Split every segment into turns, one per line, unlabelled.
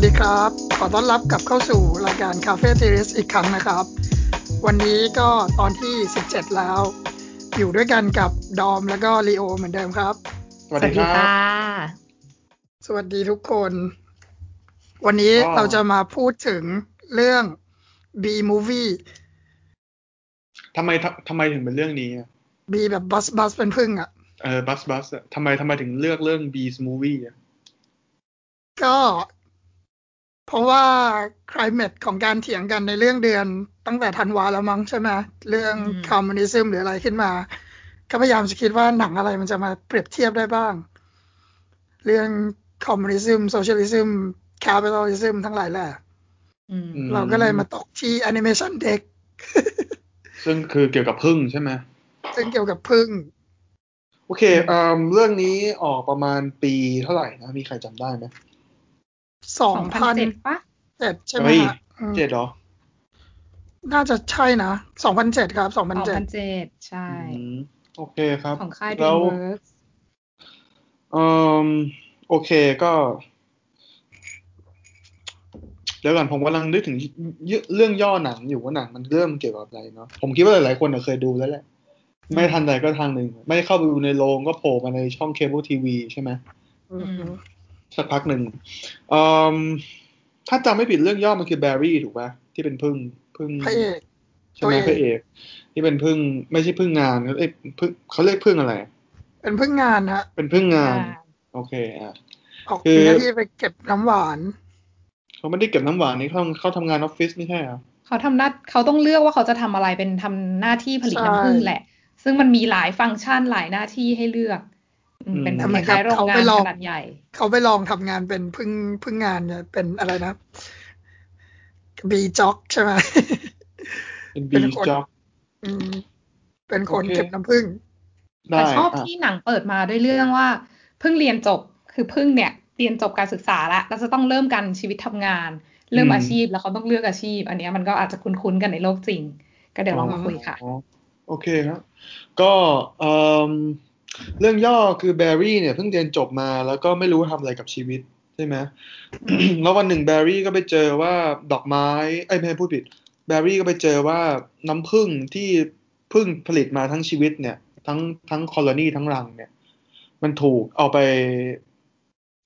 วัสดีครับ ขอต้อนรับกลับเข้าสู่รายการ Cafe t e r r a c e อีกครั้งนะครับ วันนี้ก็ตอนที่ 17 แล้ว อยู่ด้วยกันกับดอมแล้วก็ลีโอเหมือนเดิมครับ
สวัสดีครับ
สวัสดีทุกคน วันนี้
ก็
เราจะมาพูดถึงเรื่อง B movie
ทำไมทำทำไมถึงเป็นเรื่องนี้อะ
B แบบบัสบัสเป็นพึ่งอะ
เออบัสบัสทำไมทำไมถึงเลือกเรื่อง Bee Movie อะ
ก็ เพราะว่าคล i เม e ของการเถียงกันในเรื่องเดือนตั้งแต่ธันวาแล้วมั้งใช่ไหมเรื่อง
อืม
communism หรืออะไรขึ้นมา ก็พยายามจะคิดว่าหนังอะไรมันจะมาเปรียบเทียบได้บ้าง เรื่อง communism socialism capitalism ทั้งหลายแหละ
อืม
อืม
เราก็เลยมาตกที่แอนิเมชันเด็ก
ซึ่งคือเกี่ยวกับพึ่งใช่ไหม
ซึ่งเกี่ยวกับพึ่ง
โอเคเอ่อเรื่องนี้ออกประมาณปีเท่าไหร่นะ มีใครจำได้ไหม
สองพัน
เจ็ดปะ
เจ็ดใช่ไหม
เฮ้ย
ฮะอืม
เจ็ดเหรอ
น่าจะใช่นะสองพันเจ็ดครับสองพัน
สอง
เจ็ด
พันเจ็ดใช่
อืมโอเคครับ
ของค่าย
แล้ว
DreamWorks
เอ่อโอเคก็ เดี๋ยวก่อนผมกำลังนึกถึงเรื่องย่อหนังอยู่ว่าหนังมันเริ่มเกี่ยวกับอะไรเนาะผมคิดว่าหลายๆคนน่ะเคยดูแล้วแหละ ไม่ทันใดก็ทางหนึ่ง ไม่เข้าไปดูในโรงก็โผล่มาในช่องเคเบิลทีวีใช่ไหม
อืม
สักพักหนึ่งเอ่อถ้าจำไม่ผิดเรื่องย่อมันคือแบรี่ถูกป่ะที่เป็นพึ่งพึ่ง
พระเอก
ใช่ไหม
ตัวเอก
พระเอกที่เป็นพึ่งไม่ใช่พึ่งงานเขาเรียกพึ่งเขาเรียกพึ่งอะไร
เป็นพึ่งงานฮะ
เป็นพึ่งงาน
อ่า
โอเคอะ
ออก
คือ
มีหน้าที่ไปเก็บน้ำหวาน
เขาไม่ได้เก็บน้ำหวานนี่เขาเขาทำงานออฟฟิศไม่ใช่เหรอ
เขาทำหน้าเขาต้องเลือกว่าเขาจะทำอะไรเป็นทำหน้าที่ผลิต
ใช่
น้ำผึ้งแหละ ซึ่งมันมีหลายฟังก์ชันหลายหน้าที่ให้เลือกอืม เป็น
ทำไม
คล้ายๆ
ครับ
โรงงา
เขาไป
น
ลอง
ขนาดใหญ่
เขาไปลองทำงานเป็นพึ่งพึ่งงานเนี่ยเป็นอะไรนะบีจ็อกใช่ไหม
เป็น
เป็
บี
นคน
จ็อก
อืมเป็นคน
โอเค
เก็บน้ำผึ้ง
ได้
แต่ชอบ
อะ
ที่หนังเปิดมาด้วยเรื่องว่าเพิ่งเรียนจบคือเพิ่งเนี่ยเรียนจบการศึกษาแล้วแล้วจะต้องเริ่มกันชีวิตทำงาน เริ่มอาชีพแล้วเขาต้องเลือกอาชีพ อันเนี้ยมันก็อาจจะคุ้นๆกันในโลกจริง ก็เดี๋ยวลองมาคุยค่ะ
อ๋อโอเคครับ ก็เอ่อ เรื่องย่อคือแบร์รี่เนี่ยเพิ่งเรียนจบมาแล้วก็ไม่รู้ทำอะไรกับชีวิตใช่ไหมแล้ววันหนึ่งแบร์รี่ก็ไปเจอว่าดอกไม้ไอ้ยไม่ใช่พูดผิด แบร์รี่ก็ไปเจอว่าน้ำผึ้งที่ผึ้งผลิตมาทั้งชีวิตเนี่ย ทั้งทั้งคอลนีทั้งรังเนี่ย มันถูกเอาไป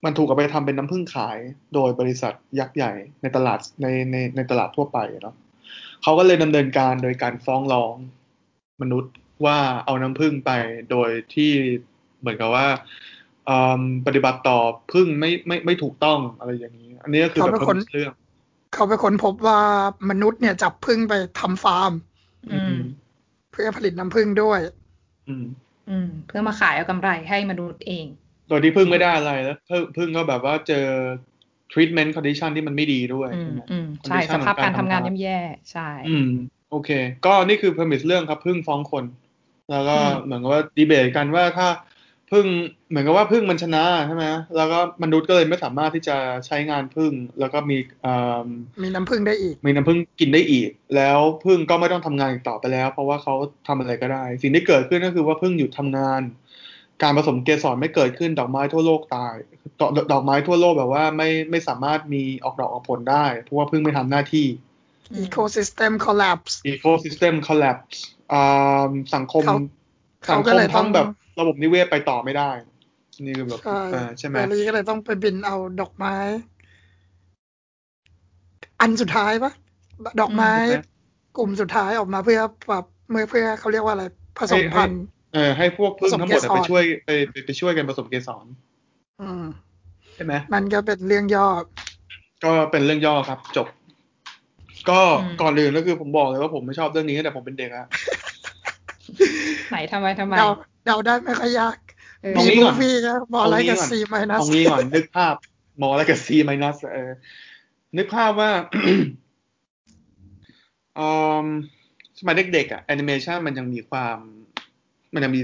มันถูกเอาไปทำเป็นน้ำผึ้งขาย โดยบริษัทยักษ์ใหญ่ในตลาดในในในตลาดทั่วไปเนาะเขาก็เลยดำเนินการโดยการฟ้องร้องมนุษย์ว่าเอาน้ำผึ้งไปโดยที่เหมือนกับว่าเอิ่มปฏิบัติต่อผึ้งไม่ไม่ไม่ถูกต้องอะไรอย่างนี้ อันนี้ก็คือแบบ
เขาเป็นคน
เรื่อง
เขาไปค้นพบว่ามนุษย์เนี่ยจับผึ้งไปทำฟาร์ม
อืม
เพื่อผลิตน้ำผึ้งด้วย
อืม
อืมเพื่อมาขายเอากำไรให้มนุษย์เอง
โดยที่พึ่งไม่ได้อะไรแล้วพึ่งพึ่งก็แบบว่าเจอ treatment condition ที่มันไม่ดีด้วย
อืม
ใช่ไหม
อืมใช่
condition
สภาพการทำงาน
ของ
ย่ำแย่ ใช่
อืม โอเค ก็นี่คือ premise เรื่องครับพึ่งฟ้องคน แล้วก็
อืม
เหมือนกับว่าดีเบตกันว่าถ้าพึ่งเหมือนกับว่าพึ่งมันชนะใช่ไหมแล้วก็มนุษย์ก็เลยไม่สามารถที่จะใช้งานพึ่ง แล้วก็มีเอ่อ
มีน้ำผึ้งได้อีก
มีน้ำพึ่งกินได้อีก แล้วพึ่งก็ไม่ต้องทำงานอีกต่อไปแล้ว เพราะว่าเขาทำอะไรก็ได้ สิ่งที่เกิดขึ้นก็คือว่าพึ่งหยุดทำงาน การผสมเกสรไม่เกิดขึ้นดอกไม้ทั่วโลกตายดอกดอกไม้ทั่วโลกแบบว่าไม่ไม่สามารถมีออกดอกออกผลได้ เพราะว่าพึ่งไม่ทำหน้าที่
อืม
ecosystem collapse
ecosystem collapse อ่า สังคม
เขา
สั
เขา
ง
ก็
คม
เลยต้
ทั้
อง
งแบบระบบนิเวศไปต่อไม่ได้ นี่คือแบบ
ใช่
อ่าใช่ไหม
แบรี่ก็เลยต้องไปบินเอาดอกไม้ อันสุดท้ายปะดอกไม้
อืม
กลุ่มสุดท้ายออกมาเพื่อแบบเมื่อเพื่อเขาเรียกว่าอะไรผสมพันธุ์
เออให้พวกพึ่งทั้งหมดอะ
ผสมเกสร
ไปช่วยไปไปไปช่วยกันผสมเกสร
อืม
ใช่ไหม
มันก็เป็นเรื่องย่อ
ก็เป็นเรื่องย่อครับ จบ ก็
อืม
ก่อนอื่นก็คือผมบอกเลยว่าผมไม่ชอบเรื่องนี้ตั้งแต่ผมเป็นเด็กอะ
ไหนทำไมทำไม
เดาเดาได้ไม่ค่อยยาก
เออ
ตรง
บี
นี้
มู
ก่อน
ฟี่ก็บอลไลกับ
ตรงนี้ก่อน
ซีไมนัส
ตรงนี้ก่อนนึกภาพมอแล้วกับ C minus เออนึกภาพว่าอืมสมัยเด็กๆอะแอนิเมชันมันยังมีความ มันยังมี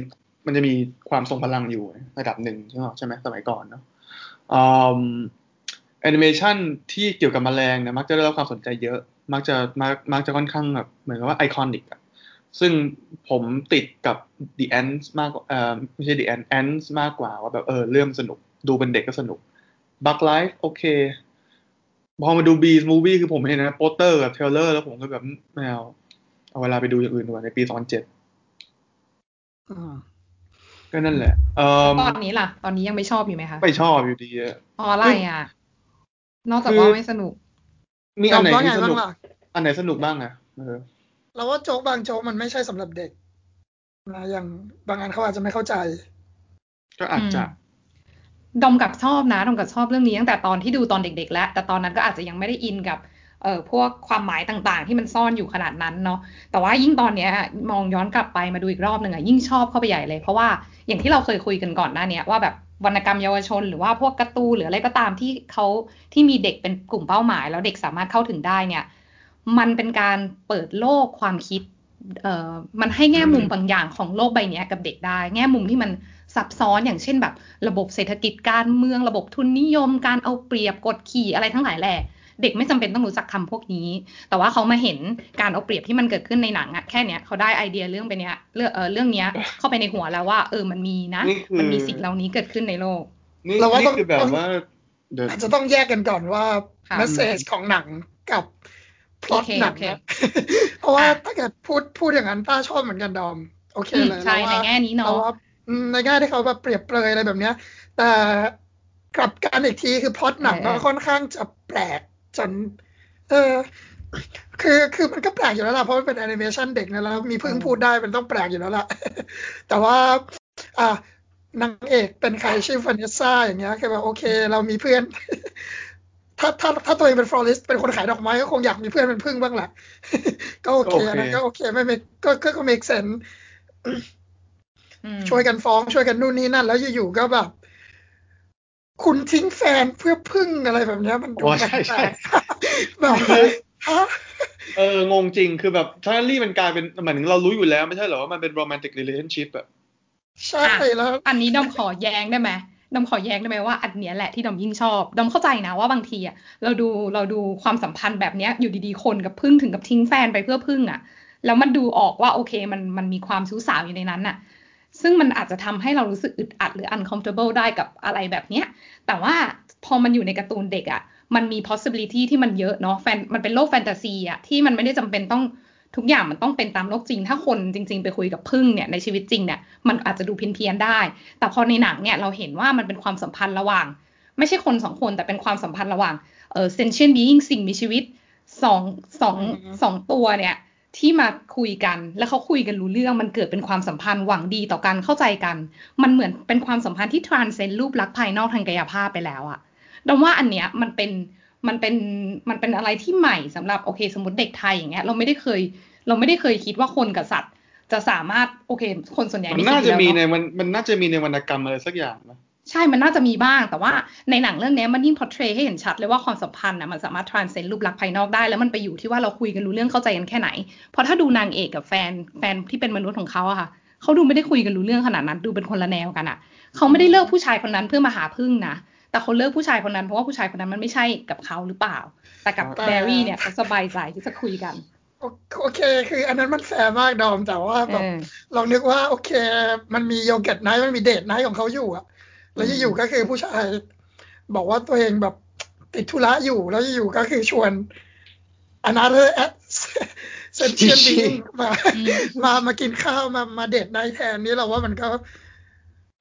มันจะมีความทรงพลังอยู่ระดับหนึ่งใช่ไหมใช่ไหมสมัยก่อนเนาะอืมแอนิเมชันที่เกี่ยวกับแมลงเนี่ยมักจะได้รับความสนใจเยอะ มักจะมักมักจะค่อนข้างแบบเหมือนกับว่า iconic อะ ซึ่งผมติดกับ The Ants มากกว่าเอ่อไม่ใช่ The Ants Ants มากกว่าว่าแบบเออเรื่องสนุก ดูเป็นเด็กก็สนุก Bug Life โอเค พอมาดูบีสมูวี่คือผมเห็นนะโปสเตอร์กับ trailer แล้วผมก็แบบไม่เอาเอาเวลาไปดูอย่างอื่นดีกว่าในปีสองเจ็ด
อืม
ก็นั่นแหละเออ
ตอนนี้ล่ะ ตอนนี้ยังไม่ชอบอยู่ไหมคะ
ไม่ชอบอยู่ดีอะ
เพราะอะไรอะ นอกจาก
คือ
ว่าไม่สนุก
มีอันไหน
จำว่า
ที่
ไง
สนุก
บ้างล่ะ
อันไหนสนุกบ้างอะ เออ
เราว่าโจ๊กบางโจ๊กมันไม่ใช่สำหรับเด็กนะอย่างบางอันเขาอาจจะไม่เข้าใจ
ก็อาจจะ
อืมดอมกับชอบนะดอมกับชอบเรื่องนี้ตั้งแต่ตอนที่ดูตอนเด็ก ๆ แล้ว แต่ตอนนั้นก็อาจจะยังไม่ได้อินกับเอ่อพวกความหมายต่างๆ ที่มันซ่อนอยู่ขนาดนั้นเนาะแต่ว่ายิ่งตอนเนี้ยมองย้อนกลับไปมาดูอีกรอบหนึ่งอะยิ่งชอบเข้าไปใหญ่เลยเพราะว่าอย่างที่เราเคยคุยกันก่อนหน้าเนี้ยว่าแบบวรรณกรรมเยาวชน หรือว่าพวกการ์ตูนหรืออะไรก็ตามที่เขาที่มีเด็กเป็นกลุ่มเป้าหมาย แล้วเด็กสามารถเข้าถึงได้เนี่ย มันเป็นการเปิดโลกความคิดเอ่อมันให้แง่มุมบางอย่างของโลกใบเนี้ยกับเด็กได้ แง่มุมที่มันซับซ้อนอย่างเช่นแบบ ระบบเศรษฐกิจการเมืองระบบทุนนิยม การเอาเปรียบกดขี่อะไรทั้งหลายแหละเด็กไม่จำเป็นต้องรู้จักคำพวกนี้ แต่ว่าเขามาเห็นการเอาเปรียบที่มันเกิดขึ้นในหนังอะแค่เนี้ยเขาได้ไอเดียเรื่องไปเนี้ยเรื่องเออเรื่องเนี้ยเข้าไปในหัวแล้วว่า เออมันมีนะ
นี่คือ
มันมีสิ่งเหล่านี้เกิดขึ้นในโลก
นี่
เราว่า
นี่
ต้อง
คือแบบ
ต้อง
ว่าเดี๋ยว
อาจจะต้องแยกกันก่อนว่า
ค่ะ
เมสเซจของหนังกับ พล็อต
โอเค
หนัง
โอเค
นะเพราะว่า
อะ
ถ้าเกิดพูดพูดอย่างนั้นต้าชอบเหมือนกันดอม โอเค
อืม
เลย
ใช่
เราว่า
ในแง่นี้เนอะ
เราว่าอืมในแง่ที่เขาแบบเปรียบเปรยอะไรแบบเนี้ย แต่กลับกันอีกทีคือพล็อตหนังก็ค่อนข้างจะแปลกจน เออคือคือมันก็แปลกอยู่แล้วล่ะเพราะมันเป็นแอนิเมชันเด็กนะแล้วมีผึ้งพูดได้มันต้องแปลกอยู่แล้วล่ะ แต่ว่า อ่านางเอกเป็นใครชื่อ Vanessa อย่างเงี้ยคือแบบโอเค เรามีเพื่อน ถ้าถ้าถ้าตัวเองเป็น florist เป็นคนขายดอกไม้ก็คงอยากมีเพื่อนเป็นผึ้งบ้างแหละก็โอเคนะก็โอเคไม่ไม่ก็ก็ก็ make sense
อืม
ช่วยกันฟ้องช่วยกันนู่นนี่นั่น แล้วอยู่ๆก็แบบ คุณทิ้งแฟนเพื่อพึ่งอะไรแบบเนี้ยมันดู
โอ้
แป
ใช่ใช่
ลกๆแบบ
คือ
ฮะ
เอองงจริงคือแบบทันลี่มันกลายเป็นหมายถึงเรารู้อยู่แล้วไม่ใช่เหรอว่ามันเป็น romantic relationship อะ
ใช่แล้ว
อันนี้ดอมขอแย้งได้ไหม ดอมขอแย้งได้ไหมว่าอันเนี้ยแหละที่ดอมยิ่งชอบดอมเข้าใจนะว่าบางทีอะเราดูเราดูความสัมพันธ์แบบเนี้ยอยู่ดีๆคนกับพึ่งถึงกับทิ้งแฟนไปเพื่อพึ่งอะแล้วมันดูออกว่าโอเคมันมันมีความชู้สาวอยู่ในนั้นน่ะ ซึ่งมันอาจจะทำให้เรารู้สึกอึดอัดหรือ uncomfortable ได้กับอะไรแบบเนี้ยแต่ว่าพอมันอยู่ในการ์ตูนเด็กอะมันมี possibility ที่มันเยอะเนาะแฟนมันเป็นโลกแฟนตาซีอะที่มันไม่ได้จำเป็นต้อง ทุกอย่างมันต้องเป็นตามโลกจริง ถ้าคนจริง ๆ ไปคุยกับพึ่งเนี่ยในชีวิตจริงเนี่ยมันอาจจะดูเพี้ยนๆได้ แต่พอในหนังเนี่ยเราเห็นว่ามันเป็นความสัมพันธ์ระหว่าง ไม่ใช่คนสองคนแต่เป็นความสัมพันธ์ระหว่างเออ sentient being สิ่งมีชีวิตสองสองสองตัวเนี่ยที่มาคุยกันแล้วเขาคุยกันรู้เรื่องมันเกิดเป็นความสัมพันธ์หวังดีต่อกันเข้าใจกัน มันเหมือนเป็นความสัมพันธ์ที่ transcend รูปลักษณ์ภายนอกทางกายภาพไปแล้วอะดอมว่าอันเนี้ยมันเป็น มันเป็นมันเป็นอะไรที่ใหม่สำหรับโอเค สมมติเด็กไทยอย่างเงี้ยเราไม่ได้เคย เราไม่ได้เคยคิดว่าคนกับสัตว์ จะสามารถโอเค คนส่วนใหญ่
มัน
ไม่คิด
น่า
อยู่
จะ
แล้ว
มี
เนาะ
ในมันมันน่าจะมีในวรรณกรรมอะไรสักอย่างนะ
ใช่ มันน่าจะมีบ้าง แต่ว่าในหนังเรื่องเนี้ยมันยิ่ง portray ให้เห็นชัดเลยว่าความสัมพันธ์นะมันสามารถ transcend รูปลักษณ์ภายนอกได้ แล้วมันไปอยู่ที่ว่าเราคุยกันรู้เรื่องเข้าใจกันแค่ไหน เพราะถ้าดูนางเอกกับแฟนแฟนที่เป็นมนุษย์ของเขาอะค่ะเขาดูไม่ได้คุยกันรู้เรื่องขนาดนั้น ดูเป็นคนละแนวกันอะเขาไม่ได้เลิกผู้ชายคนนั้นเพื่อมาหาผึ้งนะ แต่เขาเลิกผู้ชายคนนั้นเพราะว่าผู้ชายคนนั้นมันไม่ใช่กับเขาหรือเปล่า แต่กับแบร์รี่เนี่ยเขาสบายใจที่จะคุยกัน
โอโอเค คืออันนั้นมันแฟร์มากดอมแต่ว่าแบบ
เออ
ลองนึกว่าโอเค มันมี yogurt night มันมี date night ของเขาอยู่อะแล้วอยู่ๆก็คือผู้ชายบอกว่าตัวเองแบบติดธุระอยู่แล้วอยู่ๆก็คือชวน another sentient being มา
อืม
มามากินข้าวมามา date night แทนนี่เราว่ามันก็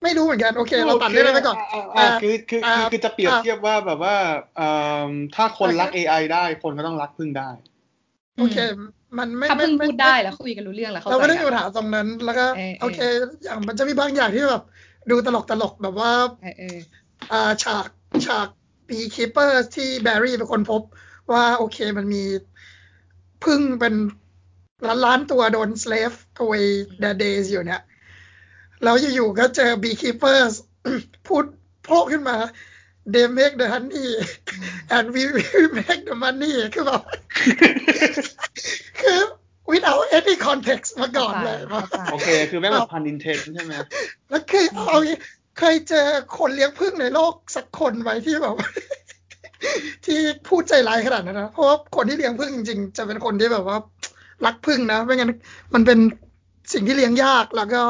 ไม่รู้เหมือนกันโอเค เราตัดเรื่องนั้นไปก่อน
อ่าคือคือคือคือจะเปรียบ
อ่า
เทียบว่าแบบว่าเอ่อถ้าคนรัก AI ได้คนก็ต้องรักผึ้งได้
โอเค มันไม่
ถ้า
ไม่
เพิ่ง
ไม่
พูดได้แล้วคุยกันรู้เรื่องแล้วเข้าใจกัน
เราไม่ได้
กั
มี
น
ปัญหาตรงนั้น แล้วก็
เออเออ
โอเค อย่างมันจะมีบางอย่างที่แบบดูตลกตลกๆแบบว่า
เออเออ
อ่าฉากฉาก beekeeper ที่แบร์รี่เป็นคนพบ ว่าโอเคมันมีผึ้งเป็นล้านล้านๆตัวโดน slave away their days อยู่เนี่ย แล้วอยู่ๆก็เจอ beekeepers พูดโผล่ขึ้นมา they make the honey and we we make the money คือแบบคือ without any context มาก่อนเลย
เข้าใจ
โอเค คือแม่งแบบพันอินเทนใช่ไหม
แล้วคือเอาอย่างงี้เคยเจอคนเลี้ยงพึ่งในโลกสักคนไหมที่แบบที่พูดใจร้ายขนาดนั้นนะ เพราะว่าคนที่เลี้ยงพึ่งจริงๆ จะเป็นคนที่แบบว่า รักพึ่งนะ ไม่งั้นมันเป็นสิ่งที่เลี้ยงยากแล้วก็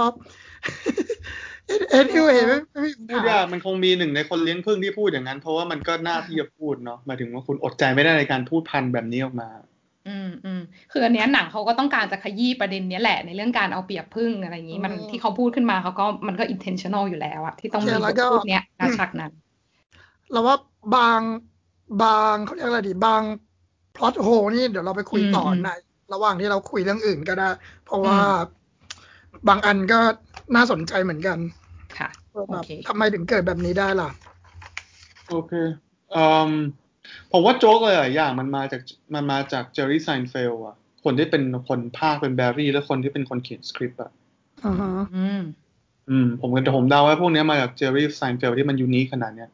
anyway ไม่ไม่มี
พูดยากมันคงมีหนึ่งในคนเลี้ยงพึ่งที่พูดอย่างนั้น เพราะว่ามันก็น่าที่จะพูดเนาะหมายถึงว่าคุณอดใจไม่ได้ในการพูดพันแบบนี้ออกมา
อืมอืมคืออันเนี้ยหนังเขาก็ต้องการจะขยี้ประเด็นเนี้ยแหละในเรื่องการเอาเปรียบพึ่งอะไรอย่างนี้มัน
อืม
ที่เขาพูดขึ้นมาเขาก็มันก็ intentional อยู่แล้วอะที่ต้องมี
ใช่
บ
แล้ว
ท
ก็
พูดเนี้ยณฉากนั้น
เราว่าบางบางเขาเรียกอะไรดีบางพล็อตโฮนี่เดี๋ยวเราไปคุยต่ออ
ม
ในระหว่างที่เราคุยเรื่องอื่นก็ได้ เพราะว่าบางอันก็ น่าสนใจเหมือนกัน
ค่ะ
ว่าแบบ
โอเค
ทำไมถึงเกิดแบบนี้ได้ล่ะ
โอเคอืมผมว่าโจ๊กเลยหลายอย่างมันมาจากมันมาจากเจอร์รี่ไซน์เฟลอะคนที่เป็นคนพากย์เป็นแบร์รี่ และคนที่เป็นคนเขียนสคริปต์อะ
อือฮะ
อืม
อืม ผมแต่ผมเดาว่าพวกเนี้ยมาจากเจอร์รี่ไซน์เฟลที่มัน unique ขนาดเนี้ย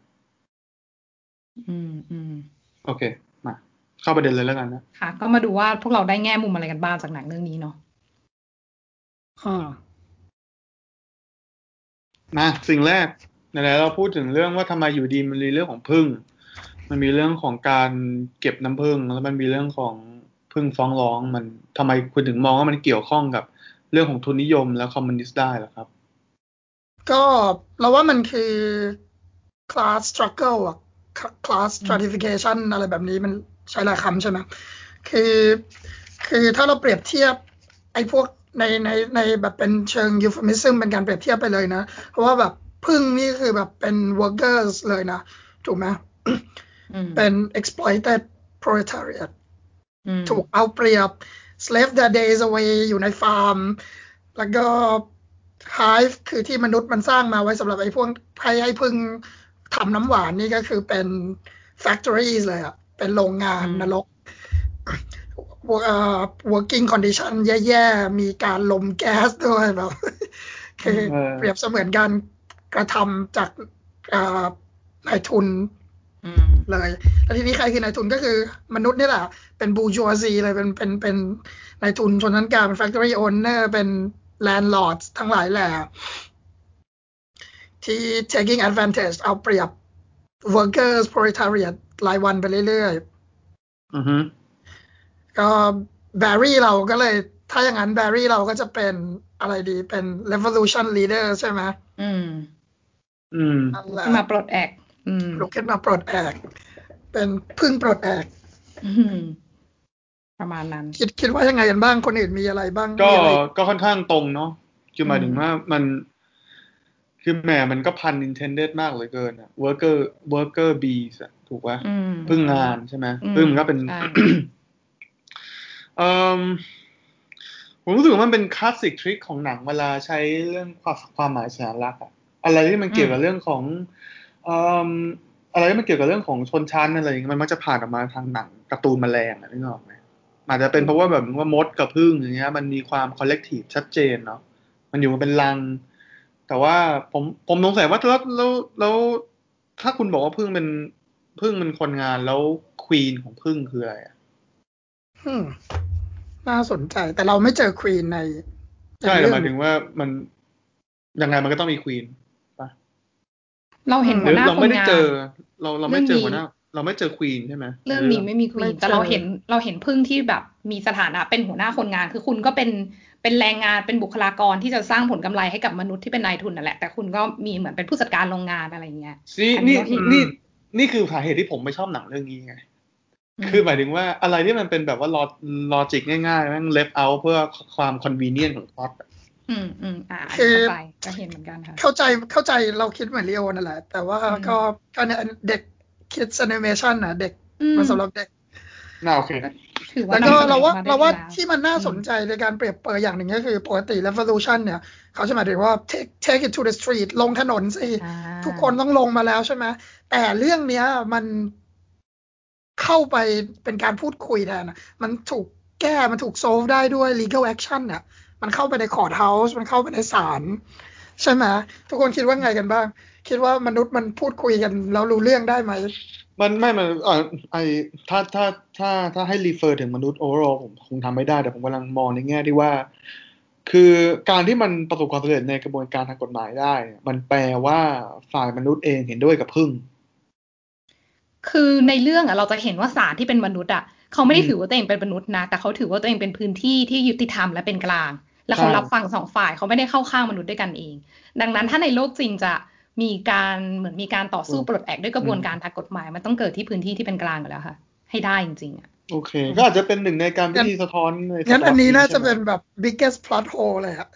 อืมอืม
โอเค มา เข้าประเด็นเลยแล้วกันนะ
ค่ะ ก็มาดูว่าพวกเราได้แง่มุมอะไรกันบ้างจากหนังเรื่องนี้เนาะ
อ่า
มาสิ่งแรกไหนๆเราพูดถึงเรื่องว่าทำไมอยู่ดีมันมีเรื่องของพึ่ง มันมีเรื่องของการเก็บน้ำพึ่งแล้วมันมีเรื่องของพึ่งฟ้องร้องมันทำไมคุณถึงมองว่ามันเกี่ยวข้องกับเรื่องของทุนนิยมและคอมมิวนิสต์ได้ล่ะครับ
ก็เราว่ามันคือ class struggle อะ class stratification อะไรแบบนี้มันใช้หลายคำใช่ไหมคือ คือถ้าเราเปรียบเทียบไอ้พวก ในในในแบบเป็นเชิง euphemism เป็นการเปรียบเทียบไปเลยนะ เพราะว่าแบบพึ่งนี่คือแบบเป็น workers เลยนะ ถูกไหม
อืม
เป็น exploited proletariat
อืม
ถูกเอาเปรียบ slave their days away อยู่ในฟาร์ม แล้วก็ hive คือที่มนุษย์มันสร้างมาไว้สำหรับไอ้พวกให้ให้พึ่งทำน้ำหวานนี่ก็คือเป็น factories เลยอะเป็นโรงงาน
อืม
นรกเอ่อ working condition แย่ๆ มีการลมแก๊สด้วยแบบคือ
เออ
เปรียบเสมือนการกระทำจากเอ่อนายทุน
อืม
เลย แล้วทีนี้ใครคือนายทุนก็คือมนุษย์นี่แหละ เป็นบูจ o วซีเลยเป็นเป็นเป็นนายทุนชนชั้นกลางเป็น factory owner เป็น landlord ทั้งหลายแหละที่ taking advantage เอาเปรียบ workers proletariat รายวันไปเรื่อย
อือฮึ
ๆ ก็แบร์รี่เราก็เลย ถ้าอย่างนั้นแบร์รี่เราก็จะเป็นอะไรดีเป็น revolution leader ใช่ไหม
อืม
อืม
นั่นแหละ
มาปลดแอกอืม
ลุกขึ้นมาปลดแอกเป็นพึ่งปลดแอก
อืมประมาณนั้น
คิดคิดว่ายังไงกันบ้างคนอื่นมีอะไรบ้าง
ก็
มีอะไร
ก็ค่อนข้างตรงเนาะคือหมายถึง
อืม
ว่ามันคือแหมมันก็พัน intended มากเหลือเกินอะ worker worker bees อะถูกป่ะ
อืม
พึ่งงานใช่ไหม
อืม
พึ่งมันก็เป็น
ใช่
เอ่ม ผมรู้สึกว่ามันเป็นคลาสสิกทริคของหนังเวลาใช้เรื่องความความหมายสัญลักษณ์อะอะไรที่มันเกี่ยวกับเรื่องของเอ่มอะไรที่มันเกี่ยวกับเรื่องของชนชั้นอะไรอย่างเงี้ยมันมักจะผ่านออกมาทางหนังการ์ตูนแมลงอะนึกออกไหมอาจจะเป็นเพราะว่าแบบว่ามดกับพึ่งอย่างเงี้ย มันมีความคอลเลกทีฟชัดเจนเนาะมันอยู่กันเป็นรัง แต่ว่าผมผมสงสัยว่าแล้วแล้วแล้วถ้าคุณบอกว่าพึ่งเป็นพึ่งเป็นคนงานแล้วควีนของพึ่งคืออะไรอะ
น่าสนใจ แต่เราไม่เจอควีนใน
ใช่
ใน
แต่
เรื่
หมายถึงว่ามันยังไงมันก็ต้องมีควีน
เราเห็น
ห
หั
รื
ว
อ
หน้า
เรา
คน
ไม่ได้
งาน
เจอ เราเราไม่เจอ
เรื่องนี้
หัวหน้า เราไม่เจอควีนใช่ไหม
เรื่องนี้ไม่มีควีนแต่เราเห็นเราเห็นพึ่งที่แบบมีสถานะเป็นหัวหน้าคนงาน คือคุณก็เป็นเป็นแรงงานเป็นบุคลากรที่จะสร้างผลกำไรให้กับมนุษย์ที่เป็นนายทุนนั่นแหละ แต่คุณก็มีเหมือนเป็นผู้จัดการโรงงานอะไรเงี้ย
นี่
อันนี้
นี่
เราเห็น
นี่นี่คือสาเหตุที่ผมไม่ชอบหนังเรื่องนี้ไง คือหมายถึงว่าอะไรที่มันเป็นแบบว่าลอlogic ง่ายๆแม่ง leave out เพื่อความ convenient ของพล็อต
อืมอืมอ่า
คือ
เข้าใจก็เห็นเหมือนกันค่ะ
เข้าใจเข้าใจเราคิดเหมือนลีโอนั่นแหละ แต่ว่า
อืม
ก็ก็เนี่ยเด็ก kid animation นะเด็ก
อืม
มันสำหรับเด็ก
น่าโอเค
ถือว่า
แล้วก็
นำสนอ
เราว่า
อได้
เราว่า
ดีแล้ว
ที่มันน่าสนใจในการเปรียบเปรยอย่างหนึ่งก็คือปกติ revolution เนี่ย เขาจะหมายถึงว่า take take it to the street ลงถนนสิ
อ่า
ทุกคนต้องลงมาแล้วใช่ไหมแต่เรื่องเนี้ยมัน เข้าไปเป็นการพูดคุยแทนอะมันถูกแก้ มันถูก solve ได้ด้วย legal action เนี่ยมันเข้าไปใน court house มันเข้าไปในศาลใช่ไหมทุกคนคิดว่าไงกันบ้าง คิดว่ามนุษย์มันพูดคุยกันแล้วรู้เรื่องได้ไหม
มันไม่มันเอ่อไอถ้าถ้าถ้าถ้าให้รีเฟอร์ถึงมนุษย์โอเวอร์ผมคงทำไม่ได้ แต่ผมกำลังมองในแง่ที่ว่า คือการที่มันประสบความสำเร็จในกระบวนการทางกฎหมายได้ มันแปลว่าฝ่ายมนุษย์เองเห็นด้วยกับพึ่ง
คือในเรื่องอะเราจะเห็นว่าศาลที่เป็นมนุษย์อะเขาไม่ได้
อืม
ถือว่าตัวเองเป็นมนุษย์นะ แต่เขาถือว่าตัวเองเป็นพื้นที่ที่ยุติธรรมและเป็นกลาง แล้วเขา
ใช่
รับฟังสองฝ่ายเขาไม่ได้เข้าข้างมนุษย์ด้วยกันเอง ดังนั้นถ้าในโลกจริงจะมีการเหมือนมีการต่อสู้ปลดแอกด้วยกระบวนการทางกฎหมาย มันต้องเกิดที่พื้นที่ที่เป็นกลางอยู่แล้วค่ะ ให้ได้จริงๆอะ
โอเค ก็อาจจะเป็นหนึ่งในการวิธีสะท้อนใน
งั้นอันนี้น่าจะเป็นแบบ biggest plot hole เลยอะ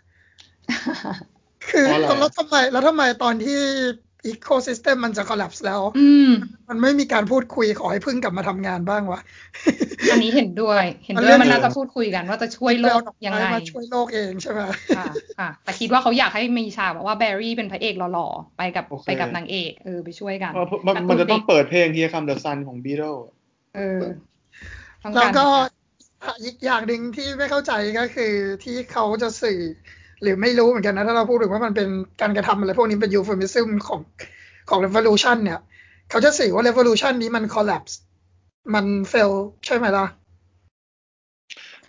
คือแล้วทำไมแล้วทำไมตอนที่ ecosystem มันจะ collapse แล้ว
อืม
มันไม่มีการพูดคุยขอให้พึ่งกลับมาทำงานบ้างวะ
อันนี้เห็นด้วย เห็นด้วยมันน่าจะพูดคุยกัน ว่าจะช่วยโลกยังไง
มาช่วยโลกเองใช่ไหม
ค่ะค่ะแต่คิดว่าเขาอยากให้มีฉากแบบว่าแบร์รี่เป็นพระเอกหล่อๆไปกับไปกับนางเอกเออไปช่วยกัน
มันมันจะต้องเปิดเพลง Here Come the Sun ของ Beatles
เออ
แล้วก็อีกอย่างหนึ่งที่ไม่เข้าใจก็คือที่เขาจะสื่อ หรือไม่รู้เหมือนกันนะ ถ้าเราพูดถึงว่ามันเป็นการกระทำอะไรพวกนี้เป็นยูฟมิซึมของของ revolution เนี่ย เขาจะสื่อว่า revolution นี้มัน collapse มัน fail ใช่ไหมล่ะ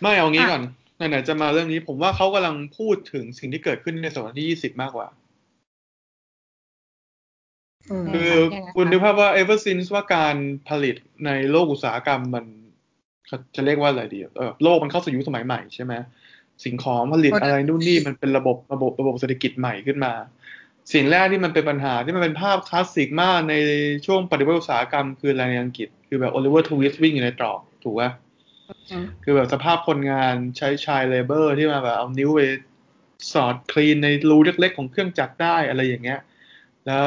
ไม่เอางี้ก่อนไหนๆจะมาเรื่องนี้ผมว่าเขากำลังพูดถึงสิ่งที่เกิดขึ้นในศตวรรษที่ยี่สิบมากกว่าคือคุณดูภาพว่า ever since ว่าการผลิตในโลกอุตสาหกรรมมันจะเรียกว่าอะไรดี เออโลกมันเข้าสู่ยุคสมัยใหม่ใช่ไหม สิ่งของผลิตอะไรนู่นนี่มันเป็นระบบระบบระบบเศรษฐกิจใหม่ขึ้นมา สิ่งแรกที่มันเป็นปัญหาที่มันเป็นภาพคลาสสิกมากในช่วงปฏิวัติอุตสาหกรรมคืออะไรในอังกฤษ คือแบบโอลิเวอร์ทวิสวิ่งอยู่ในตรอกถูกป่ะคือแบบสภาพคนงานใช้ชายเลเบอร์ที่มาแบบเอานิ้วไปสอดคลีนในรูเล็กๆของเครื่องจักรได้อะไรอย่างเงี้ย แล้ว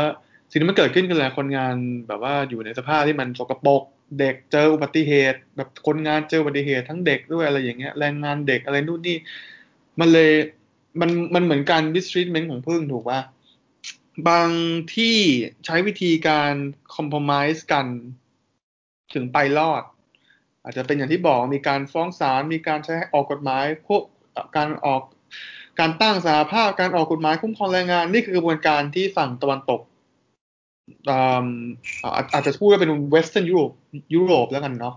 สิ่งที่มันเกิดขึ้นคืออะไรคนงานแบบว่าอยู่ในสภาพที่มันสกปรก เด็กเจออุบัติเหตุ แบบคนงานเจออุบัติเหตุทั้งเด็กด้วยอะไรอย่างเงี้ยแรงงานเด็กอะไรนู่นนี่มันเลยมันมันเหมือนการดิสทรีทเมนต์ของพึ่งถูกปะบางที่ใช้วิธีการคอมเพลมไพร์กันถึงไปรอด อาจจะเป็นอย่างที่บอกมีการฟ้องศาลมีการใช้ออกกฎหมายพวกการออกการตั้งสหภาพการออกกฎหมายคุ้มครองแรงงาน นี่คือกระบวนการที่ฝั่งตะวันตก อาจจะพูดว่าเป็น Western ยุโรปยุโรปแล้วกันเนาะ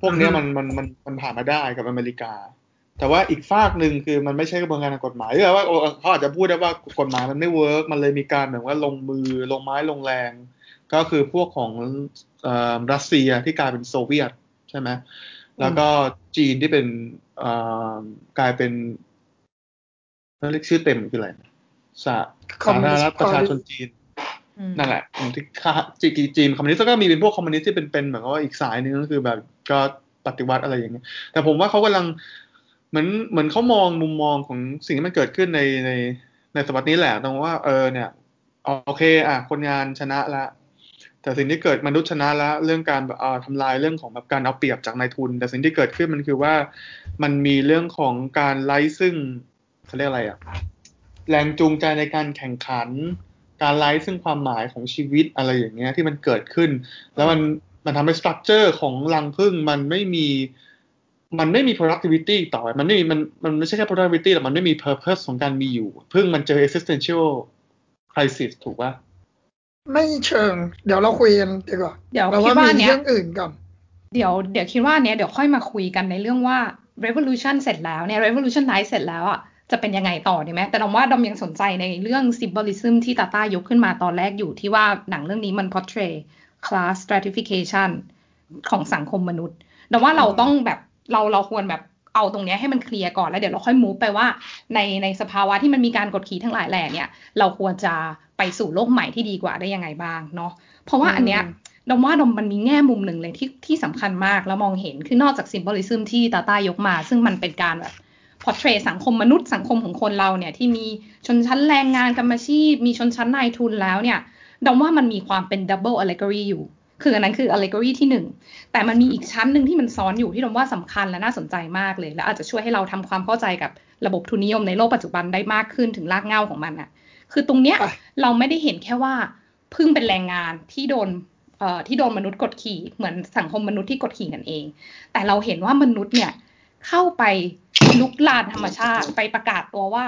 พวกนี้มันมันมันมันผ่านมาได้กับอเมริกา แต่ว่าอีกฝากหนึ่งคือมันไม่ใช่กระบวนการทางกฎหมายหรือว่าเขาอาจจะพูดได้ว่ากฎหมายมันไม่ work มันเลยมีการแบบว่าลงมือลงไม้ลงแรง ก็คือพวกของรัสเซียที่กลายเป็นโซเวียตใช่ไหมแล้วก็จีนที่เป็นกลายเป็นเรียกชื่อเต็มคืออะไรสาธารณรัฐประชาชนจีน นั่นแหละจีจีนคอมมิวนิสต์ก็มีเป็นพวกคอมมิวนิสต์ที่เป็นเป็นเหมือนกับว่าอีกสายหนึ่งก็คือแบบก็ปฏิวัติอะไรอย่างเงี้ย แต่ผมว่าเขากำลังเหมือนเหมือนเขามองมุมมองของสิ่งที่มันเกิดขึ้นในในในสมัยนี้แหละตรงว่าเออเนี่ยโอเค อะคนงานชนะละ แต่สิ่งที่เกิดมนุษย์ชนะละเรื่องการแบบทำลายเรื่องของแบบการเอาเปรียบจากนายทุน แต่สิ่งที่เกิดขึ้นมันคือว่ามันมีเรื่องของการไล่ซึ่งเขาเรียกอะไรอะแรงจูงใจในการแข่งขัน การไลฟ์ซึ่งความหมายของชีวิตอะไรอย่างเงี้ยที่มันเกิดขึ้น แล้วมันมันทำให้สตรัคเจอร์ของรังพึ่งมันไม่มีมันไม่มี productivity ต่อมันไม่มีมันมันไม่ใช่แค่ productivity แต่มันไม่มี purpose ของการมีอยู่ พึ่งมันเจอ existential crisis ถูกปะ
ไม่เชิง เดี๋ยวเราคุยกันดีกว่า
เดี๋ยว
คิดว่าเนี้ยเรื่องอื่นก่อน
เดี๋ยวเดี๋ยวคิดว่าเนี้ยเดี๋ยวค่อยมาคุยกันในเรื่องว่า revolution เสร็จแล้วเนี่ย revolution ไลฟ์เสร็จแล้วอะ จะเป็นยังไงต่อดีไหมแต่ดอมว่าดอมยังสนใจในเรื่อง symbolism ที่ตาต้ายกขึ้นมาตอนแรกอยู่ที่ว่าหนังเรื่องนี้มัน portray class stratification ของสังคมมนุษย์ดอมว่าเราต้องแบบเราเราควรแบบเอาตรงนี้ให้มันเคลียร์ก่อนแล้วเดี๋ยวเราค่อยมูฟไปว่าในในสภาวะที่มันมีการกดขี่ทั้งหลายแหล่เนี่ย เราควรจะไปสู่โลกใหม่ที่ดีกว่าได้ยังไงบ้างเนาะเพราะว่าอันเนี้ยดอมว่าดอมมันมีแง่มุมหนึ่งเลยที่ที่สำคัญมากแล้วมองเห็นคือนอกจาก symbolism ที่ตาต้ายกมา ซึ่งมันเป็นการแบบ portray สังคมมนุษย์สังคมของคนเราเนี่ยที่มีชนชั้นแรงงานกรรมาชีพ มีชนชั้นนายทุนแล้วเนี่ยดอมว่ามันมีความเป็น double allegory อยู่ คืออันนั้นคือ allegory ที่หนึ่งแต่มันมีอีกชั้นหนึ่งที่มันซ้อนอยู่ที่ดอมว่าสำคัญและน่าสนใจมากเลย และอาจจะช่วยให้เราทำความเข้าใจกับระบบทุนนิยมในโลกปัจจุบันได้มากขึ้นถึงรากเหง้าของมันอะคือตรงเนี้ยเราไม่ได้เห็นแค่ว่าพึ่งเป็นแรงงานที่โดนเอ่อที่โดนมนุษย์กดขี่เหมือนสังคมมนุษย์ที่กดขี่กันเอง แต่เราเห็นว่ามนุษย์เนี่ยเข้าไป ลุกลานธรรมชาติไปประกาศตัวว่า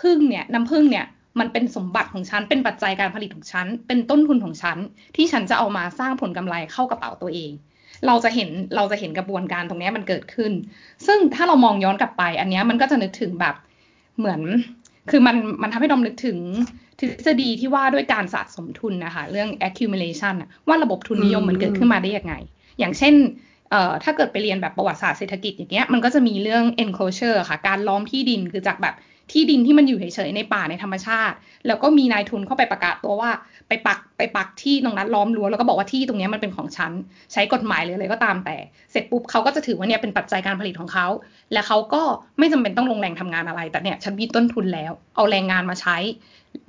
พึ่งเนี่ยน้ำพึ่งเนี่ยมันเป็นสมบัติของฉัน เป็นปัจจัยการผลิตของฉัน เป็นต้นทุนของฉัน ที่ฉันจะเอามาสร้างผลกำไรเข้ากระเป๋าตัวเอง เราจะเห็นเราจะเห็นกระบวนการตรงนี้มันเกิดขึ้น ซึ่งถ้าเรามองย้อนกลับไป อันนี้มันก็จะนึกถึงแบบเหมือน คือมันมันทำให้ดอมนึกถึงทฤษฎีที่ว่าด้วยการสะสมทุนนะคะ เรื่อง accumulation ว่าระบบทุนนิยมมันเกิดขึ้นมาได้ยังไง อย่างเช่น เอ่อถ้าเกิดไปเรียนแบบประวัติศาสตร์เศรษฐกิจอย่างเงี้ยมันก็จะมีเรื่อง enclosure ค่ะ การล้อมที่ดินคือจากแบบที่ดินที่มันอยู่เฉยๆในป่าในธรรมชาติ แล้วก็มีนายทุนเข้าไปประกาศตัวว่าไปปักไปปักที่ตรงนั้นล้อมรั้วแล้วก็บอกว่าที่ตรงนี้มันเป็นของฉัน ใช้กฎหมายเลยอะไรก็ตามแต่ เสร็จปุ๊บเขาก็จะถือว่าเนี่ยเป็นปัจจัยการผลิตของเขา และเขาก็ไม่จำเป็นต้องลงแรงทำงานอะไร แต่เนี่ยฉันมีต้นทุนแล้ว เอาแรงงานมาใช้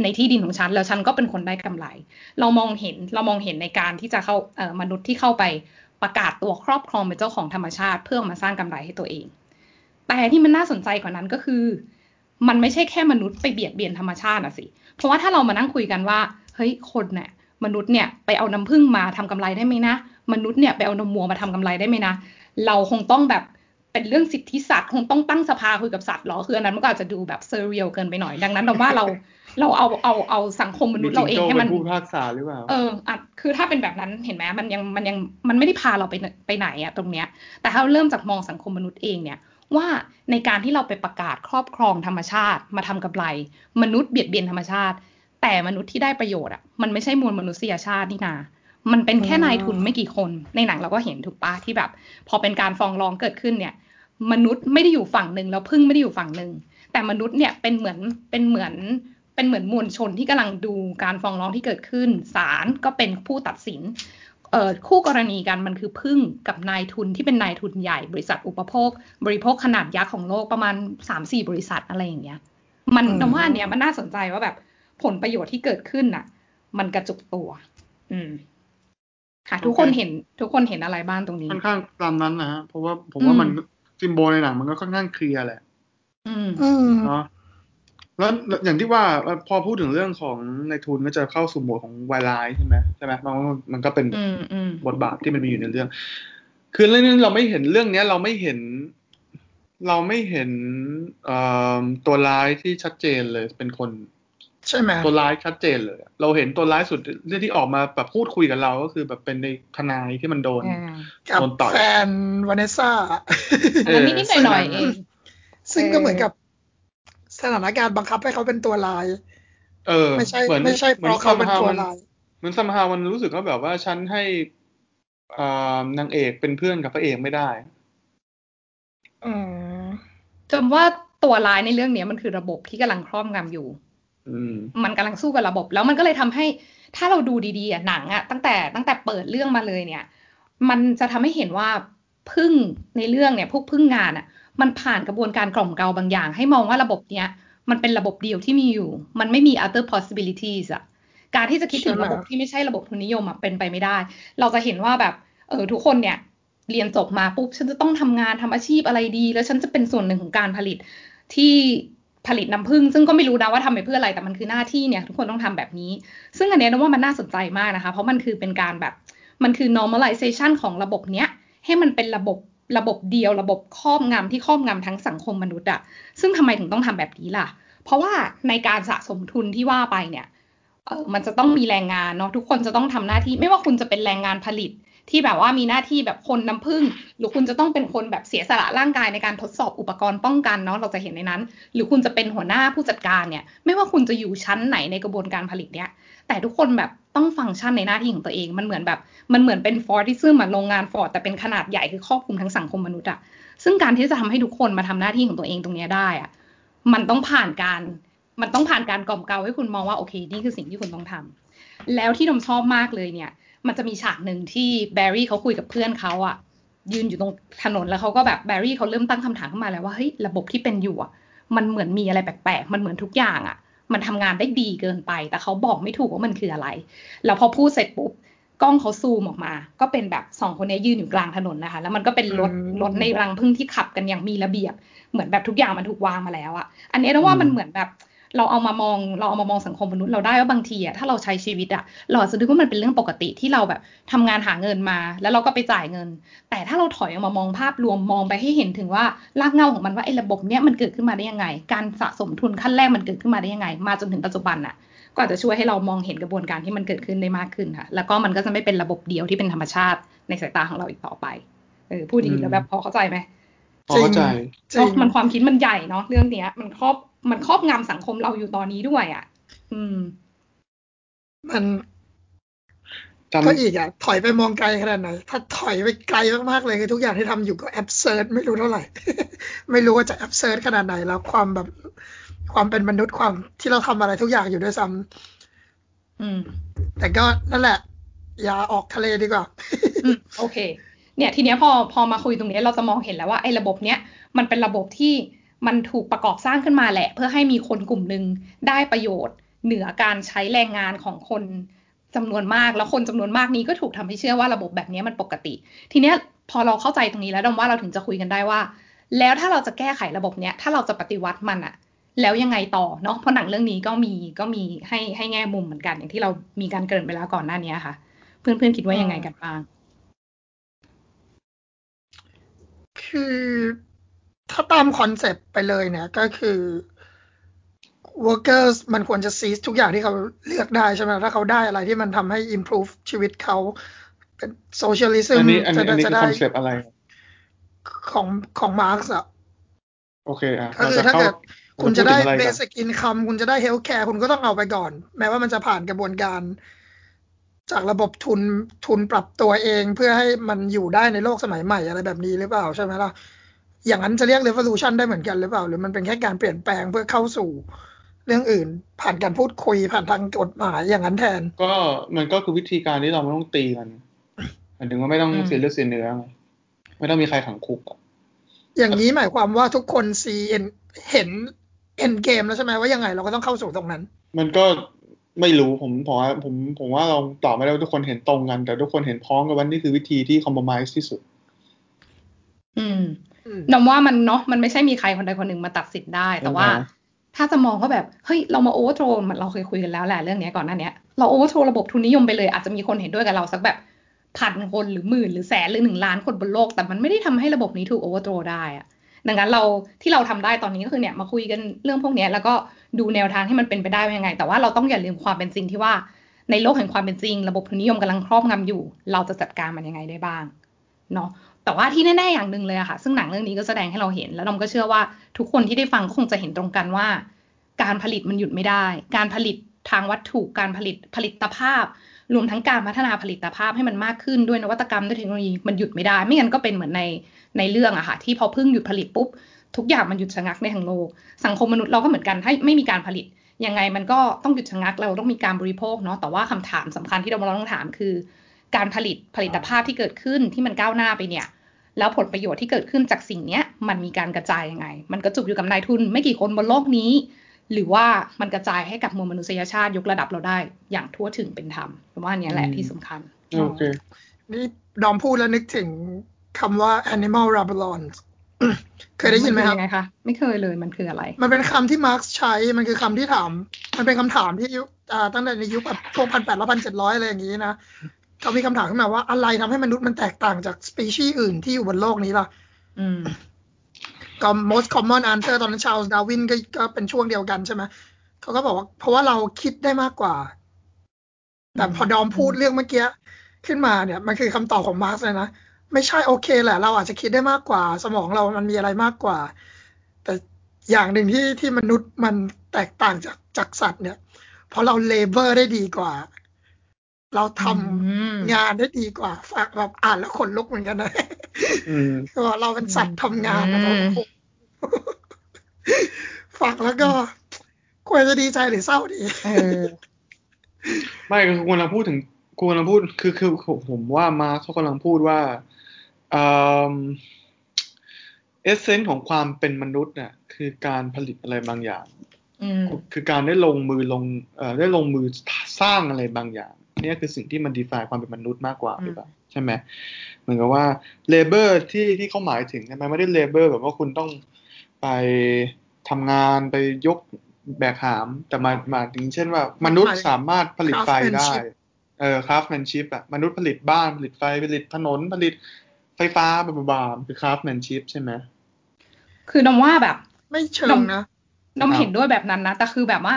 ในที่ดินของฉัน แล้วฉันก็เป็นคนได้กำไร เรามองเห็นเรามองเห็นในการที่จะเข้ามนุษย์ที่เข้าไป ประกาศตัวครอบครองเป็นเจ้าของธรรมชาติเพื่อมาสร้างกำไรให้ตัวเอง แต่ที่มันน่าสนใจกว่านั้นก็คือ มันไม่ใช่แค่มนุษย์ไปเบียดเบียนธรรมชาติอะสิ เพราะว่าถ้าเรามานั่งคุยกันว่าเฮ้ยคนเนี่ยมนุษย์เนี่ยไปเอาน้ำผึ้งมาทำกำไรได้ไหมนะ มนุษย์เนี่ยไปเอานมวัวมาทำกำไรได้ไหมนะ เราคงต้องแบบเป็นเรื่องสิทธิสัตว์คงต้องตั้งสภาคุยกับสัตว์หรอคืออันนั้นมันก็อาจจะดูแบบเซเรียลเกินไปหน่อยดังนั้นเราว่าเรา เราเอาเอาเอาสังคมมนุษย์เราเองให้มัน
ผู้พากษาหรือเปล่า
เอออะคือถ้าเป็นแบบนั้นเห็นไหมมันยังมันยังมันไม่ได้พาเราไปไปไหนอะตรงเนี้ย แต่ถ้าเราเริ่มจากมองสังคมมนุษย์เองเนี่ยว่าในการที่เราไปประกาศครอบครองธรรมชาติ มาทำกำไร มนุษย์เบียดเบียนธรรมชาติ แต่มนุษย์ที่ได้ประโยชน์อะมันไม่ใช่มวลมนุษยชาตินี่นา มันเป็นแค่นายทุนไม่กี่คน ในหนังเราก็เห็นถูกปะที่แบบ พอเป็นการฟ้องร้องเกิดขึ้นเนี่ย มนุษย์ไม่ได้อยู่ฝั่งหนึ่งแล้วพึ่งไม่ได้อยู่ฝั่งหนึ่งแต่มนุษย์เนี่ยเป็นเหมือนเป็นเหมือน เป็นเหมือนมวลชนที่กำลังดูการฟ้องร้องที่เกิดขึ้นศาลก็เป็นผู้ตัดสินเอ่อคู่กรณีกันมันคือพึ่งกับนายทุนที่เป็นนายทุนใหญ่ บริษัทอุปโภค บริโภคขนาดยักษ์ของโลกประมาณสามสี่บริษัทอะไรอย่างเงี้ย มันแต่ว่าอันเนี้ยมันน่าสนใจว่าแบบผลประโยชน์ที่เกิดขึ้นน่ะ มันกระจุกตัว อืม ค่ะ ทุกคนเห็น ทุกคนเห็นอะไรบ้างตรงนี้
ค่อนข้างตามนั้นนะฮะเพราะว่าผมว่ามันซิมโบลในหนังมันก็ค่อนข้างเคลียร์แหละ
อืม
อืม
เนาะ แล้วอย่างที่ว่าพอพูดถึงเรื่องของในทุนก็จะเข้าสู่โหมดของวายไลท์ใช่ไหมใช่ไหมมันมันก็เป็น
อืมอืม
บทบาทที่มันมีอยู่ในเรื่อง คือเรื่องนี้เราไม่เห็นเรื่องเนี้ย เราไม่เห็น เราไม่เห็นเอ่อตัวร้ายที่ชัดเจนเลยเป็นคน
ใช่ไหม
ตัวร้ายชัดเจนเลย เราเห็นตัวร้ายสุดเรื่องที่ออกมาแบบพูดคุยกับเราก็คือแบบเป็นในทนายที่มันโดน
อ่า
กับ
โดนต่อย
แฟนวานิสซ่า
อันนั้นนิดๆหน่อยๆเอง
ซึ่งก็เหมือนกับ สถานการณ์บังคับให้เขาเป็นตัวลาย
เออ
ไม่ใช่
เหมือน
ไม่ใช่เพราะเขาเป็นตัวลาย
เหมือนซัมฮามันรู้สึกว่าแบบว่าฉันให้อ่านางเอกเป็นเพื่อนกับพระเอกไม่ได้
อืม
จนว่าตัวร้ายในเรื่องเนี้ยมันคือระบบที่กำลังครอบงำอยู่
อืม
มันกำลังสู้กับระบบ แล้วมันก็เลยทำให้ถ้าเราดูดีๆอะหนังอะตั้งแต่ตั้งแต่เปิดเรื่องมาเลยเนี่ย มันจะทำให้เห็นว่าพึ่งในเรื่องเนี่ย พวกพึ่งงานอะ มันผ่านกระบวนการกล่อมเกลาบางอย่าง ให้มองว่าระบบเนี้ยมันเป็นระบบเดียวที่มีอยู่ มันไม่มี other possibilities อะการที่จะคิดถึง
ใช่ไหม
ระบบที่ไม่ใช่ระบบทุนนิยมอะเป็นไปไม่ได้ เราจะเห็นว่าแบบเออทุกคนเนี่ยเรียนจบมาปุ๊บฉันจะต้องทำงานทำอาชีพอะไรดี แล้วฉันจะเป็นส่วนหนึ่งของการผลิตที่ผลิตน้ำผึ้งซึ่งก็ไม่รู้นะว่าทำไปเพื่ออะไรแต่มันคือหน้าที่เนี่ยทุกคนต้องทำแบบนี้ ซึ่งอันเนี้ยนะว่ามันน่าสนใจมากนะคะ เพราะมันคือเป็นการแบบมันคือ normalization ของระบบเนี้ยให้มันเป็นระบบ ระบบเดียวระบบครอบงำที่ครอบงำทั้งสังคมมนุษย์อะซึ่งทำไมถึงต้องทำแบบนี้ล่ะ เพราะว่าในการสะสมทุนที่ว่าไปเนี่ยมันจะต้องมีแรงงานเนาะทุกคนจะต้องทำหน้าที่ไม่ว่าคุณจะเป็นแรงงานผลิต ที่แบบว่ามีหน้าที่แบบคนน้ำผึ้งหรือคุณจะต้องเป็นคนแบบเสียสละร่างกายในการทดสอบอุปกรณ์ป้องกันเนาะเราจะเห็นในนั้น หรือคุณจะเป็นหัวหน้าผู้จัดการเนี่ย ไม่ว่าคุณจะอยู่ชั้นไหนในกระบวนการผลิตเนี่ย แต่ทุกคนแบบต้องฟังก์ชันในหน้าที่ของตัวเอง มันเหมือนแบบ มันเหมือนเป็นฟอร์ที่ซึ่งเหมือนโรงงานฟอร์ดแต่เป็นขนาดใหญ่คือครอบคลุมทั้งสังคมมนุษย์อะซึ่งการที่จะทำให้ทุกคนมาทำหน้าที่ของตัวเองตรงนี้ได้อะมันต้องผ่านการ มันต้องผ่านการกล่อมเกลาให้คุณมองว่าโอเค นี่คือสิ่งที่คุณต้องทำแล้วที่ดมชอบมากเลยเนี่ย มันจะมีฉากหนึ่งที่แบร์รี่เขาคุยกับเพื่อนเขาอะยืนอยู่ตรงถนนแล้วเขาก็แบบแบร์รี่เขาเริ่มตั้งคำถามขึ้นมาแล้วว่าเฮ้ยระบบที่เป็นอยู่อะมันเหมือนมีอะไรแปลกๆ มันเหมือนทุกอย่างอะมันทำงานได้ดีเกินไป แต่เขาบอกไม่ถูกว่ามันคืออะไร แล้วพอพูดเสร็จปุ๊บกล้องเขาซูมออกมา ก็เป็นแบบสองคนนี้ยืนอยู่กลางถนนนะคะ แล้วมันก็เป็นรถ
อืม
รถในรังพึ่งที่ขับกันอย่างมีระเบียบ เหมือนแบบทุกอย่างมันถูกวางมาแล้วอะอันนี้นะว่ามันเหมือนแบบ เราเอามามองเราเอามามองสังคมมนุษย์เราได้ว่าบางทีอะถ้าเราใช้ชีวิตอะเราอาจจะนึกว่ามันเป็นเรื่องปกติที่เราแบบทำงานหาเงินมา แล้วเราก็ไปจ่ายเงิน แต่ถ้าเราถอยออกมามองภาพรวมมองไปให้เห็นถึงว่ารากเหง้าของมันว่าไอ้ระบบเนี้ยมันเกิดขึ้นมาได้ยังไง การสะสมทุนขั้นแรกมันเกิดขึ้นมาได้ยังไง มาจนถึงปัจจุบันอะก็อาจจะช่วยให้เรามองเห็นกระบวนการที่มันเกิดขึ้นได้มากขึ้นค่ะ แล้วก็มันก็จะไม่เป็นระบบเดียวที่เป็นธรรมชาติในสายตาของเราอีกต่อไปเออพูดอย่างนี้แล้วแบบพอเข้าใจไหม
เข้าใจ
จริง
เนาะมันความคิดมันใหญ่เนาะเรื่องเนี้ย มันครอบมันครอบงำสังคมเราอยู่ตอนนี้ด้วยอะ อืม
มัน
จำ
ก็อีกอะ ถอยไปมองไกลขนาดไหน ถ้าถอยไปไกลมากๆเลยคือทุกอย่างที่ทำอยู่ก็ absurd ไม่รู้เท่าไหร่ ไม่รู้ว่าจะ absurd ขนาดไหน แล้วความแบบความเป็นมนุษย์ความที่เราทำอะไรทุกอย่างอยู่ด้วยซ้ำ
อืม
แต่ก็นั่นแหละ อย่าออกทะเลดีกว่า
อืมโอเค เนี่ยทีเนี้ยพอพอมาคุยตรงนี้เราจะมองเห็นแล้วว่าไอ้ระบบเนี้ยมันเป็นระบบที่มันถูกประกอบสร้างขึ้นมาแหละ เพื่อให้มีคนกลุ่มหนึ่งได้ประโยชน์ เหนือการใช้แรงงานของคนจำนวนมากแล้วคนจำนวนมากนี้ก็ถูกทำให้เชื่อว่าระบบแบบนี้มันปกติ ทีเนี้ยพอเราเข้าใจตรงนี้แล้วดมว่าเราถึงจะคุยกันได้ว่า แล้วถ้าเราจะแก้ไขระบบเนี้ยถ้าเราจะปฏิวัติมันอะแล้วยังไงต่อเนาะเพราะหนังเรื่องนี้ก็มีก็มีให้ให้แง่มุมเหมือนกันอย่างที่เรามีการเกริ่นไปแล้วก่อนหน้านี้ค่ะ เพื่อนๆคิดว่ายังไงกันบ้าง
คือถ้าตามคอนเซปต์ไปเลยเนี่ย ก็คือ workers มันควรจะ seize ทุกอย่างที่เขาเลือกได้ใช่ไหมถ้าเขาได้อะไรที่มันทำให้ improve ชีวิตเขาเป็น socialism
อันนี้อัน
จะ
นี้อันนี้
จะ
คือ
ได้
คอนเซปต์อะไร
ของของมาร์กซ์อะ
โอเคอะ
ก็คือ
ร
ถ้าเกิด
เข้
คุณจะได้
พูถึงอรกัน
basic income คุณจะได้ health care คุณก็ต้องเอาไปก่อน แม้ว่ามันจะผ่านกระบวนการ จากระบบทุนทุนปรับตัวเองเพื่อให้มันอยู่ได้ในโลกสมัยใหม่อะไรแบบนี้หรือเปล่าใช่ไหมล่ะ อย่างนั้นจะเรียก revolution ได้เหมือนกันหรือเปล่า หรือมันเป็นแค่การเปลี่ยนแปลงเพื่อเข้าสู่เรื่องอื่น ผ่านการพูดคุยผ่านทางกฎหมายอย่างนั้นแทน
ก็มันก็คือวิธีการที่เราไม่ต้องตีกันหมายถึงว่าไม่ต้อง
อืม
เสียเลือดเสียเนื้อไงไม่ต้องมีใครขังคุกอะ
อย่างนี้หมายความว่าทุกคนซีเเห็น end game แล้วใช่ไหมว่ายังไงเราก็ต้องเข้าสู่ตรงนั้น
มันก็ ไม่รู้ผมผมว่าผมผมว่าเราตอบไม่ได้ว่าทุกคนเห็นตรงกัน แต่ทุกคนเห็นพ้องกันว่านี่คือวิธีที่คอม p r o m i s e ที่สุด
อืม
อืม
นำว่ามันเนาะมันไม่ใช่มีใครคนใดคนหนึ่งมาตัดสินได้ แต่ว่า
อ่าฮะ
ถ้าจะมองว่าแบบเฮ้ยเรามา overthrow มันเราเคยคุยกันแล้วแหละเรื่องเนี้ยก่อนหน้าเนี้ยเรา overthrow ระบบทุนนิยมไปเลยอาจจะมีคนเห็นด้วยกับเราสักแบบพันคนหรือหมื่นหรือแสนหรือหนึ่งล้านคนบนโลก แต่มันไม่ได้ทำให้ระบบนี้ถูก overthrow ได้อะ ดังนั้นเราที่เราทำได้ตอนนี้ก็คือเนี่ยมาคุยกันเรื่องพวกนี้แล้วก็ดูแนวทางที่มันเป็นไปได้ยังไง แต่ว่าเราต้องอย่าลืมความเป็นจริงที่ว่าในโลกแห่งความเป็นจริง ระบบทุนนิยมกำลังครอบงำอยู่ เราจะจัดการมันยังไงได้บ้างเนาะแต่ว่าที่แน่ๆอย่างหนึ่งเลยอะค่ะ ซึ่งหนังเรื่องนี้ก็แสดงให้เราเห็น แล้วนมก็เชื่อว่าทุกคนที่ได้ฟังก็คงจะเห็นตรงกันว่า การผลิตมันหยุดไม่ได้ การผลิตทางวัตถุการผลิตผลิตภาพ รวมทั้งการพัฒนาผลิตภาพให้มันมากขึ้นด้วยนวัตกรรมด้วยเทคโนโลยีมันหยุดไม่ได้ ไม่งั้นก็เป็นเหมือนใน ในเรื่องอะค่ะที่พอพึ่งหยุดผลิตปุ๊บ ทุกอย่างมันหยุดชะงักในทั้งโลก สังคมมนุษย์เราก็เหมือนกันถ้าไม่มีการผลิต ยังไงมันก็ต้องหยุดชะงักเราต้องมีการบริโภคเนาะแต่ว่าคำถามสำคัญที่เราต้องถามคือ การผลิตผลิตภาพที่เกิดขึ้นที่มันก้าวหน้าไปเนี่ยแล้วผลประโยชน์ที่เกิดขึ้นจากสิ่งเนี้ยมันมีการกระจายยังไง มันกระจุกอยู่กับนายทุน ไม่กี่คนบนโลกนี้ หรือว่ามันกระจายให้กับมวลมนุษยชาติยกระดับเราได้ อย่างทั่วถึงเป็นธรรมผมว่าอันเนี้ยแหละที่สำคัญ
โอเค
นี่ดอมพูดแล้วนึกถึง คำว่า animal rabelon เคยได้ยินไหมครับ
นเป็ยังไงคะไม่เคยเลยมันคืออะไร
มันเป็นคำที่มาร์กใช้มันคือคำที่ถาม มันเป็นคำถามที่ยุคอ่าตั้งแต่ในยุคแบบพวกพันแปดร้อยพันเจ็ดร้อยอะไรอย่างนี้นะเขามีคำถามขึ้นมาว่าอะไรทำให้มนุษย์มันแตกต่างจากสปีชีส์อื่นที่อยู่บนโลกนี้ล่ะ
อืม
ก็ most common answer ตอนนั้นชา l ล s ดาวินก็ก็เป็นช่วงเดียวกันใช่ไหมเขาก็บอกว่า เพราะว่าเราคิดได้มากกว่า แต่พอดอมพูดเรื่องเมื่อกี้ขึ้นมาเนี่ย มันคือคำตอบของมาร์กซ์เลยนะ ไม่ใช่โอเคแหละ เราอาจจะคิดได้มากกว่า สมองเรามันมีอะไรมากกว่า แต่อย่างหนึ่งที่ที่มนุษย์มันแตกต่างจากจากสัตว์เนี่ย เพราะเราเลเบอร์ได้ดีกว่า เราทำ
อืม
งานได้ดีกว่าฝากแบบอ่านแล้วขนลุกเหมือนกันนะ
อืม
ก็เราเป็นสัตว์ทำงานนะ
อืม
ฟังแล้วก็ควรจะดีใจหรือเศร้าดี
เออ
ไม่คือคุณกำลังพูดถึงคุณกำลังพูดคือคือคือผมว่ามาร์คเขากำลังพูดว่า เอเซนส์ของความเป็นมนุษย์เนี่ยคือการผลิตอะไรบางอย่าง
อืม
คือการได้ลงมือลงเอ่อได้ลงมือสร้างอะไรบางอย่างเนี่ยคือสิ่งที่มัน define ความเป็นมนุษย์มากกว่า
อืม
หรือเปล่าใช่ไหมเหมือนกับว่า labor ที่ที่เขาหมายถึงมันไม่ได้ labor แบบว่าคุณต้องไปทำงานไปยกแบกหาม แต่มาร์กซ์หมายถึงเช่นว่า มนุษย์สามารถผลิตไฟได้
Craftsmanship
เออ craftsmanship อะมนุษย์ผลิตบ้านผลิตไฟผลิตถนนผลิต ไฟฟ้าบาบาๆคือ craftsmanship ใช่ไหม
คือน้องว่าแบบ
ไม่เชิงนะ
น้อง
ครับ
เห็นด้วยแบบนั้นนะแต่คือแบบว่า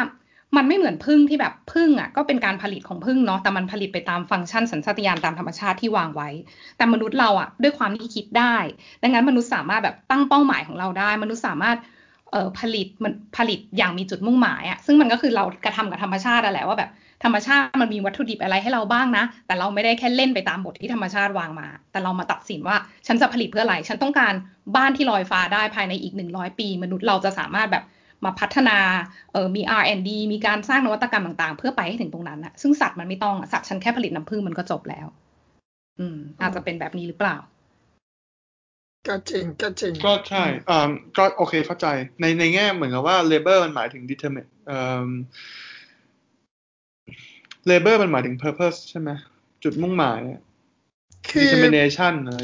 มันไม่เหมือนพึ่งที่แบบพึ่งอะก็เป็นการผลิตของพึ่งเนาะแต่มันผลิตไปตามฟังก์ชันสัญชาตญาณตามธรรมชาติที่วางไว้ แต่มนุษย์เราอะด้วยความที่คิดได้ ดังนั้นมนุษย์สามารถแบบตั้งเป้าหมายของเราได้ มนุษย์สามารถเอ่อ ผลิตมันผลิตอย่างมีจุดมุ่งหมายอะซึ่งมันก็คือเรากระทำกับธรรมชาติอะแหละว่าแบบธรรมชาติมันมีวัตถุดิบอะไรให้เราบ้างนะ แต่เราไม่ได้แค่เล่นไปตามบทที่ธรรมชาติวางมา แต่เรามาตัดสินว่าฉันจะผลิตเพื่ออะไร ฉันต้องการบ้านที่ลอยฟ้าได้ภายในอีกหนึ่งร้อยปี มนุษย์เราจะสามารถแบบมาพัฒนาเออมี R&D มีการสร้างนวัตกรรมต่างๆ เพื่อไปให้ถึงตรงนั้นอะซึ่งสัตว์มันไม่ต้องสัตว์ฉันแค่ผลิตน้ำผึ้งมันก็จบแล้ว อืม อาจจะเป็นแบบนี้หรือเปล่า
ก็จริงก็จริง
ก็ใช่อ่าก็โอเคเข้าใจ ในในแง่เหมือนกับว่า labor มันหมายถึง determine เอ่อ labor มันหมายถึง purpose ใช่ไหมจุดมุ่งหมาย
คือ
determination อะไร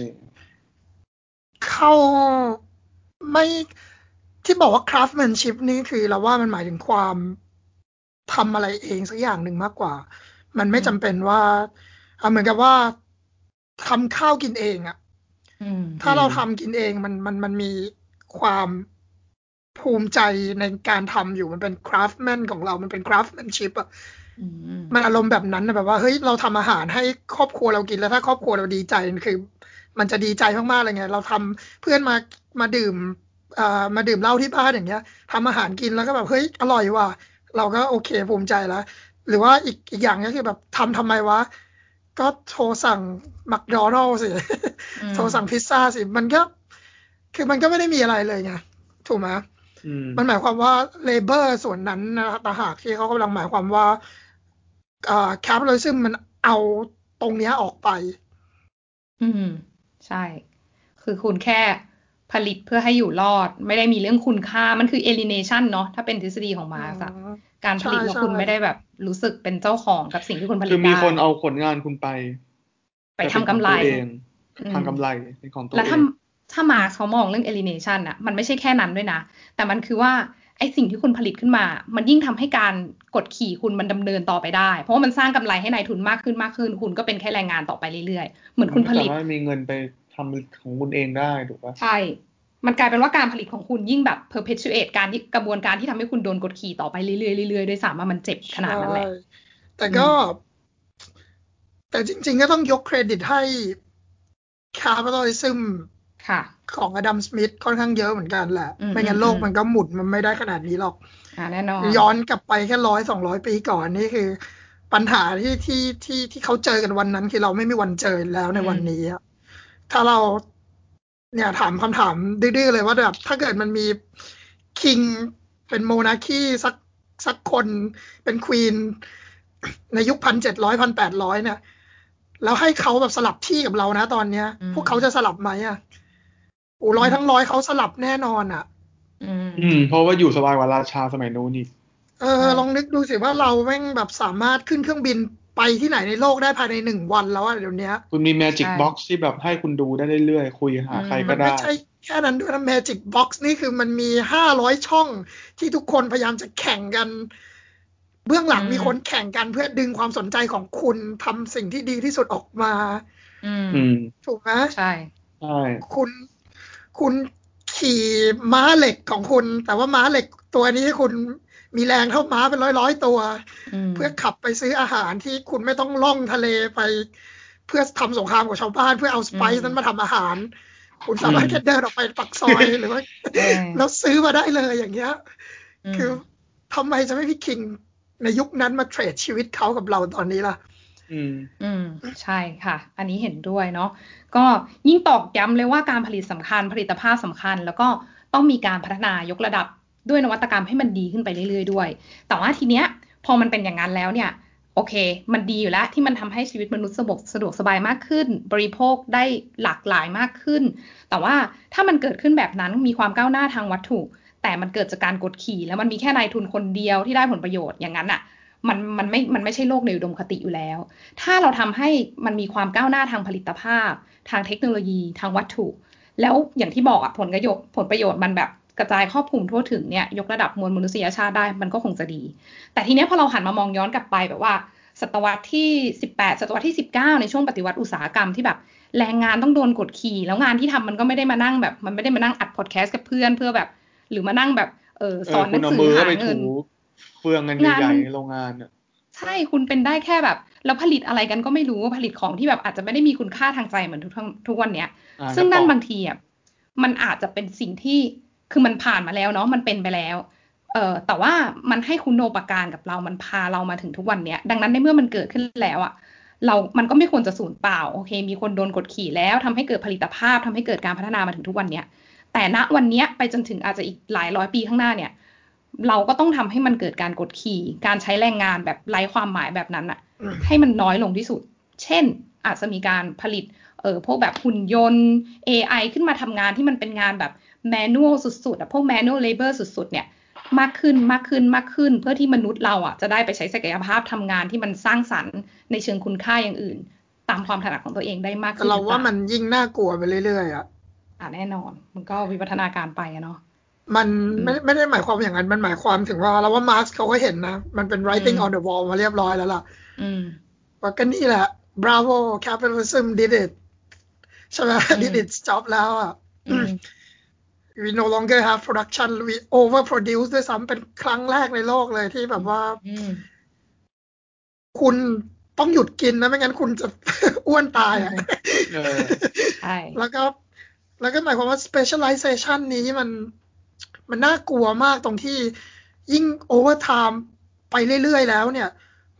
เข้าไม่ที่บอกว่า craftsmanship นี่คือเราว่ามันหมายถึงความทำอะไรเองสักอย่างหนึ่งมากกว่า มันไม่จำเป็นว่าเอาเหมือนกับว่าทำข้าวกินเองอะ
อืม
ถ้าเราทำกินเองมันมันมันมีความภูมิใจในการทำอยู่มันเป็น craftsman ของเรา มันเป็น craftsmanship อะ
อืม
มันอารมณ์แบบนั้นนะแบบว่าเฮ้ยเราทำอาหารให้ครอบครัวเรากินแล้วถ้าครอบครัวเราดีใจคือ มันจะดีใจมากๆเลยไง เราทำเพื่อนมามาดื่มเอ่อมาดื่มเหล้าที่บ้านอย่างเงี้ยทำอาหารกินแล้วก็แบบเฮ้ยอร่อยว่ะเราก็โอเคภูมิใจแล้ว หรือว่าอีกอีกอย่างก็คือแบบทำทำไมวะ ก็โทรสั่งมักโดนัลสิ
อืม
โทรสั่งพิซซ่าสิ มันก็ คือมันก็ไม่ได้มีอะไรเลยไง ถูกไหม
อืม
มันหมายความว่า labor ส่วนนั้นนะต่างหากที่เขากำลังหมายความว่าอ่า capitalismมันเอาตรงเนี้ยออกไป
อืม ใช่ คือคุณแค่ ผลิตเพื่อให้อยู่รอด ไม่ได้มีเรื่องคุณค่ามันคือ alienation เนาะถ้าเป็นทฤษฎีของมาร์กซ์อะการผลิต
ใช่
แล้ว
ใช่
คุณไม่ได้แบบรู้สึกเป็นเจ้าของกับสิ่งที่คุณผลิต
คือมี
ได้
คนเอาผลงานคุณไป
ไปทำกำไร
แต่เป็นของตัวเอง
อืม
ทำกำไรเป็นของตัว
แล้ว
เอ
ถ้างถ้ามาร์กซ์เขามองเรื่อง alienation อะมันไม่ใช่แค่นั้นด้วยนะ แต่มันคือว่าไอสิ่งที่คุณผลิตขึ้นมา มันยิ่งทำให้การกดขี่คุณมันดำเนินต่อไปได้ เพราะว่ามันสร้างกำไรให้นายทุนมากขึ้นมากขึ้น คุณก็เป็นแค่แรงงานต่อไปเรื่อยๆ เหมือนคุณผลิต
สามารถมีเงินไป ทำของคุณเองได้ถูกปะ
ใช่ มันกลายเป็นว่าการผลิตของคุณยิ่งแบบ perpetuate การที่กระบวนการที่ทำให้คุณโดนกดขี่ต่อไปเรื่อยๆเรื่อยๆด้วยซ้ำว่ามันเจ็บขนาดนั้นแหละ
ใช่แต่ก็ แต่จริง ๆ ก็ต้องยกเครดิตให้ capitalism
ค่ะ
ของอดัมสมิธค่อนข้างเยอะเหมือนกันแหละ
อืม
ไม่งั้นโลก
อืม
มันก็หมุนมันไม่ได้ขนาดนี้หรอก
อ่าแน่นอน
ย้อนกลับไปแค่ร้อยสองร้อยปีก่อนนี่คือ ปัญหาที่ที่ที่ที่เขาเจอกันวันนั้นคือเราไม่มีวันเจอแล้วในวันนี้อะ ถ้าเราเนี่ยถามคำถามดื้อๆเลยว่าแบบถ้าเกิดมันมีคิงเป็นโมนาคีสักสักคนเป็นควีนในยุคพันเจ็ดร้อยพันแปดร้อยเนี่ย แล้วให้เขาแบบสลับที่กับเรานะตอนเนี้ย
อืม
พวกเขาจะสลับไหมอะโอ้ร้อยทั้งร้อยเขาสลับแน่นอนอะ
อืม
อืม เพราะว่าอยู่สบายกว่าราชาสมัยนู้นนี่
เออ
ใช่
ลองนึกดูสิว่าเราแม่งแบบสามารถขึ้นเครื่องบิน ไปที่ไหนในโลกได้ภายในหนึ่งวันแล้วอะเดี๋ยวนี้
คุณมี Magic
ใช่
Box ที่แบบให้คุณดูได้เรื่อยๆ คุยหา
อืม
ใคร
มั
ก็
น
ได้
ไม่ใช่แค่นั้นด้วยนะ Magic Box นี่คือมันมีห้าร้อยช่องที่ทุกคนพยายามจะแข่งกัน เบื้องหลัง
อืม
มีคนแข่งกันเพื่อดึงความสนใจของคุณทำสิ่งที่ดีที่สุดออกมา
อืม
อืม
ถูกไหม
ใช่
ใช่
คุณคุณขี่ม้าเหล็กของคุณ แต่ว่าม้าเหล็กตัวนี้คุณ มีแรงเท่าม้าเป็นร้อยร้อยๆตัว
อืม
เพื่อขับไปซื้ออาหารที่คุณไม่ต้องล่องทะเลไป เพื่อทำสงครามกับชาวบ้าน เพื่อเอาสไป
อื
ซ์
ม
นั้นมาทำอาหาร คุณสามารถแค่เดินออกไปปักซอยหรือว่า
เออ
แล้วซื้อมาได้เลยอย่างเงี้ย
ม
คือทำไมจะไม่พี่คิงในยุคนั้นมาเทรดชีวิตเขากับเราตอนนี้ล่ะ
อืม
อืม ใช่ค่ะ อันนี้เห็นด้วยเนาะ ก็ยิ่งตอกย้ำเลยว่าการผลิตสำคัญผลิตภาพสำคัญ แล้วก็ต้องมีการพัฒนายกระดับ ด้วยนวัตกรรมให้มันดีขึ้นไปเรื่อยๆด้วย แต่ว่าทีเนี้ยพอมันเป็นอย่างนั้นแล้วเนี่ยโอเค มันดีอยู่แล้วที่มันทำให้ชีวิตมนุษย์สะดวกสะดวกสบายมากขึ้น บริโภคได้หลากหลายมากขึ้น แต่ว่าถ้ามันเกิดขึ้นแบบนั้นมีความก้าวหน้าทางวัตถุ แต่มันเกิดจากการกดขี่แล้วมันมีแค่นายทุนคนเดียวที่ได้ผลประโยชน์อย่างนั้นอะมันมันไม่มันไม่ใช่โลกในอุดมคติอยู่แล้ว ถ้าเราทำให้มันมีความก้าวหน้าทางผลิตภาพ ทางเทคโนโลยี ทางวัตถุ แล้วอย่างที่บอกอะผลประโยชน์ผลประโยชน์มันแบบ กระจายครอบคลุมทั่วถึงเนี่ยยกระดับมวลมนุษยชาติได้มันก็คงจะดี แต่ทีเนี้ยพอเราหันมามองย้อนกลับไปแบบว่า ศตวรรษที่ 18 ศตวรรษที่ 19 ในช่วงปฏิวัติอุตสาหกรรมที่แบบแรงงานต้องโดนกดขี่ แล้วงานที่ทำมันก็ไม่ได้มานั่งแบบ มันไม่ได้มานั่งอัดพอดแคสต์กับเพื่อนเพื่อแบบ หรือมานั่งแบบเออ
เอ
ส
อ
อนห
คุ
นั
ณ
ง
เอา
สื
มื
อ
อ
หา
ไป
เงิน
ถูเฟืองกัน
งาน
ใหญ่
มัน
ๆในโรงงานอะ
ใช่คุณเป็นได้แค่แบบแล้วผลิตอะไรกันก็ไม่รู้ผลิตของที่แบบอาจจะไม่ได้มีคุณค่าทางใจเหมือนทุกทั้งทุกวันเนี้ย
อ่า
ซึ่งนั่น
ก็ต่อ
บางทีอะมันอาจจะเป็นสิ่งที่ คือมันผ่านมาแล้วเนาะมันเป็นไปแล้วเอ่อแต่ว่ามันให้คุณโนปการกับเรา มันพาเรามาถึงทุกวันเนี้ย ดังนั้นในเมื่อมันเกิดขึ้นแล้วอะ เรา มันก็ไม่ควรจะสูญเปล่า โอเค มีคนโดนกดขี่แล้วทำให้เกิดผลิตภาพทำให้เกิดการพัฒนามาถึงทุกวันเนี้ย แต่ณวันเนี้ยไปจนถึงอาจจะอีกหลายร้อยปีข้างหน้าเนี่ย เราก็ต้องทำให้มันเกิดการกดขี่ การใช้แรงงานแบบไร้ความหมายแบบนั้นอะให้มันน้อยลงที่สุด เช่น อาจจะมีการผลิต เออพวกแบบหุ่นยนต์ AI ขึ้นมาทำงานที่มันเป็นงานแบบ แมนนวลสุดๆอะพวกแมนนวลเลเบอร์สุดๆเนี่ยมากขึ้นมากขึ้นมากขึ้น เพื่อที่มนุษย์เราอะจะได้ไปใช้ศักยภาพทำงานที่มันสร้างสรรค์ในเชิงคุณค่าอย่างอื่น ตามความถนัดของตัวเองได้มากขึ้น
เราว่ามันยิ่งน่ากลัวไปเรื่อยๆอะ
อ่าแน่นอน มันก็วิวัฒนาการไปอะเนาะ
มันไม่ไม่ได้หมายความอย่างนั้น มันหมายความถึงว่าเราว่ามาร์กเขาก็เห็นนะ มันเป็น writing on the wall มาเรียบร้อยแล้วล่ะ
อืม
ว่าก็นี่แหละ bravo capitalism did it ใช่ไหม did its job แล้วอะ we no longer have production we overproduce ด้วยซ้ำเป็นครั้งแรกในโลกเลยที่แบบว่าคุณต้องหยุดกินนะ ไม่งั้นคุณจะอ้วนตายอะ
ใช่
แล้วก็แล้วก็หมายความว่า specialization นี้มันมันน่ากลัวมากตรงที่ยิ่ง overtime ไปเรื่อยๆแล้วเนี่ย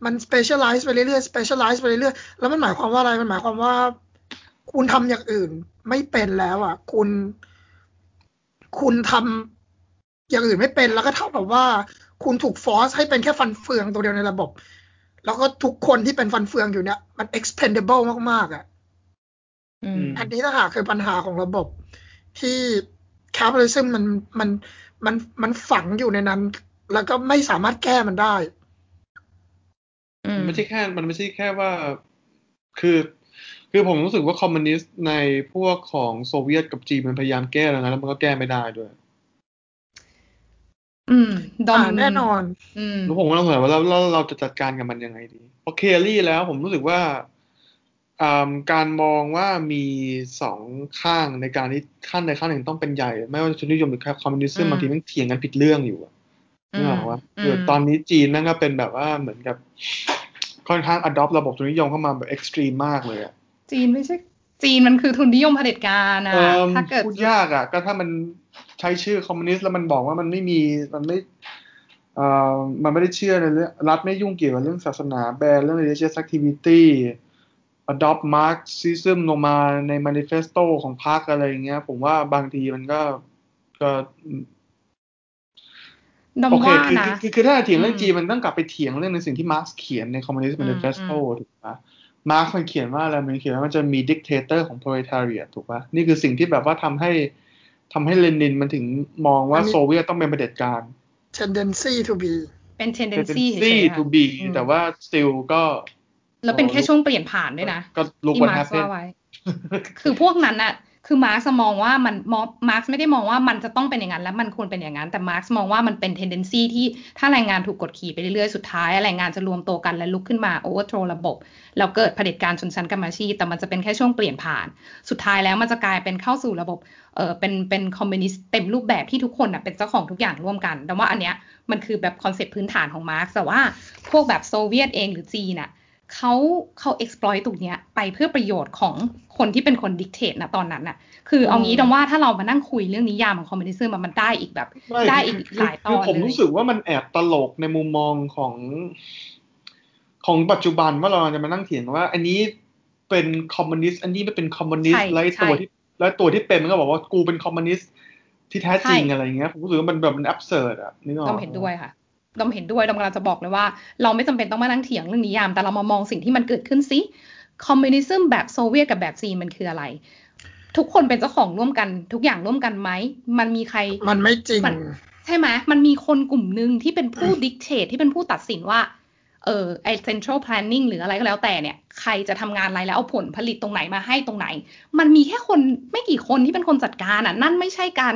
มัน specialize ไปเรื่อยๆ specialize ไปเรื่อยๆ แล้วมันหมายความว่าอะไร มันหมายความว่า คุณทำอย่างอื่นไม่เป็นแล้วอะ คุณ คุณทำอย่างอื่นไม่เป็นแล้วก็เท่ากับว่า คุณถูกฟอร์สให้เป็นแค่ฟันเฟืองตัวเดียวในระบบ แล้วก็ทุกคนที่เป็นฟันเฟืองอยู่เนี่ย มัน expendable มากๆอะอันนี้ถ้าหากคือปัญหาของระบบ ที่ capitalism มันมันมันมันฝังอยู่ในนั้น แล้วก็ไม่สามารถแก้มันได้
ไม่ใช่แค่ มันไม่ใช่แค่ว่า คือ คือผมรู้สึกว่าคอมมิวนิสต์ในพวกของโซเวียตกับจีนมันพยายามแก้แล้วนะแล้วมันก็แก้ไม่ได้ด้วย
อืม
ดอมแน่นอน
อืม
แล้วผมก็ต้องสงสัยว่าเราเราเราจะจัดการกับมันยังไงดีเพราะเคลลี่แล้วผมรู้สึกว่าการมองว่ามีสองข้างในการที่ขั้นในขั้นหนึ่งต้องเป็นใหญ่ ไม่ว่าชนนิยมหรือคอมมิวนิสต์บางทีมันเถียงกันผิดเรื่องอยู่อะนึกออกว่าคือตอนนี้จีนนั่นก็เป็นแบบว่าเหมือนกับค่อนข้าง adopt ระบบทุนนิยมเข้ามาแบบ extreme มากเลยอะ
จีนไม่ใช่ จีนมันคือทุนนิยมเผด็จการนะถ้าเกิด
พูดยากอะก็ถ้ามันใช้ชื่อคอมมิวนิสต์แล้วมันบอกว่ามันไม่มีมันไม่เอ่อมันไม่ได้เชื่อในเรื่องรัฐไม่ยุ่งเกี่ยวกับเรื่องศาสนาแบนเรื่อง religious activity adopt Marxism ลงมาใน manifesto ของพรรคอะไรอย่างเงี้ย ผมว่าบางทีมันก็ก็โอเคคือคือคือถ้าเถียงเรื่องจีนมันต้องกลับไปเถียงเรื่องในสิ่งที่มาร์กซ์เขียนใน Communist Manifesto ถูกปะ มาร์กซ์มันเขียนว่าอะไรมันเขียนว่ามันจะมี dictator ของ proletariat ถูกปะนี่คือสิ่งที่แบบว่าทำให้ทำให้เลนินมันถึงมองว่าโซเวียตต้องเป็นประเด็จการ
tendency to be
เป็น tendency
to be แต่ว่า still ก็
แล้วเป็นแค่ช่วงเปลี่ยนผ่านด้วยนะ
ก็ลุกวันแฮปปี้
คือพวกนั้นอะ คือมาร์กซ์มองว่ามันมาร์กซ์ไม่ได้มองว่ามันจะต้องเป็นอย่างนั้นแล้วมันควรเป็นอย่างนั้น แต่มาร์กซ์มองว่ามันเป็น tendency ที่ถ้าแรงงานถูกกดขี่ไปเรื่อยๆ สุดท้ายแรงงานจะรวมตัวกันและลุกขึ้นมา overthrow ระบบแล้วเกิดเผด็จการชนชั้นกรรมอาชีพแต่มันจะเป็นแค่ช่วงเปลี่ยนผ่าน สุดท้ายแล้วมันจะกลายเป็นเข้าสู่ระบบเออเป็นเป็นคอมมิวนิสต์เต็มรูปแบบที่ทุกคนอะเป็นเจ้าของทุกอย่างร่วมกันแต่ว่าอันเนี้ยมันคือแบบคอนเซ็ปต์พื้นฐานของมาร์กซ์แต่ว่าพวกแบบโซเวียตเองหรือจีนอะ เขาเขา exploit ตรงเนี้ยไปเพื่อประโยชน์ของคนที่เป็นคน dictate นะตอนนั้นน่ะ คือเอางี้ดอมว่าถ้าเรามานั่งคุยเรื่องนิยามของคอมมิวนิสต์มันได้อีกแบบ ได้อีกหลายตอนเลย
ผมรู้สึกว่ามันแอบตลกในมุมมองของของปัจจุบันว่าเราจะมานั่งเถียงว่า อันนี้เป็นคอมมิวนิสต์อันนี้ไม่เป็นคอมมิวนิสต์แล้วตัวที่แล้วตัวที่เป็นมันก็บอกว่ากูเป็นคอมมิวนิสต์ที่แท้จริงอะไรอย่างเงี้ยผมรู้สึกว่ามันแบบมัน absurd อะนึกออก
ต้องเห็นด้วยค่ะ ดอมเห็นด้วยดอมกำลังจะบอกเลยว่า เราไม่จำเป็นต้องมานั่งเถียงเรื่องนิยาม แต่เรามามองสิ่งที่มันเกิดขึ้นสิคอมมิวนิสต์แบบโซเวียตกับแบบจีนมันคืออะไร ทุกคนเป็นเจ้าของร่วมกัน ทุกอย่างร่วมกันไหมมันมีใคร
มันไม่จริง
ใช่ไหมมันมีคนกลุ่มหนึ่งที่เป็นผู้ดิกเตทที่เป็นผู้ตัดสินว่า เออไอ central planning หรืออะไรก็แล้วแต่เนี่ย ใครจะทำงานอะไรแล้วเอาผลผลิตตรงไหนมาให้ตรงไหน มันมีแค่คนไม่กี่คนที่เป็นคนจัดการอะ นั่นไม่ใช่การ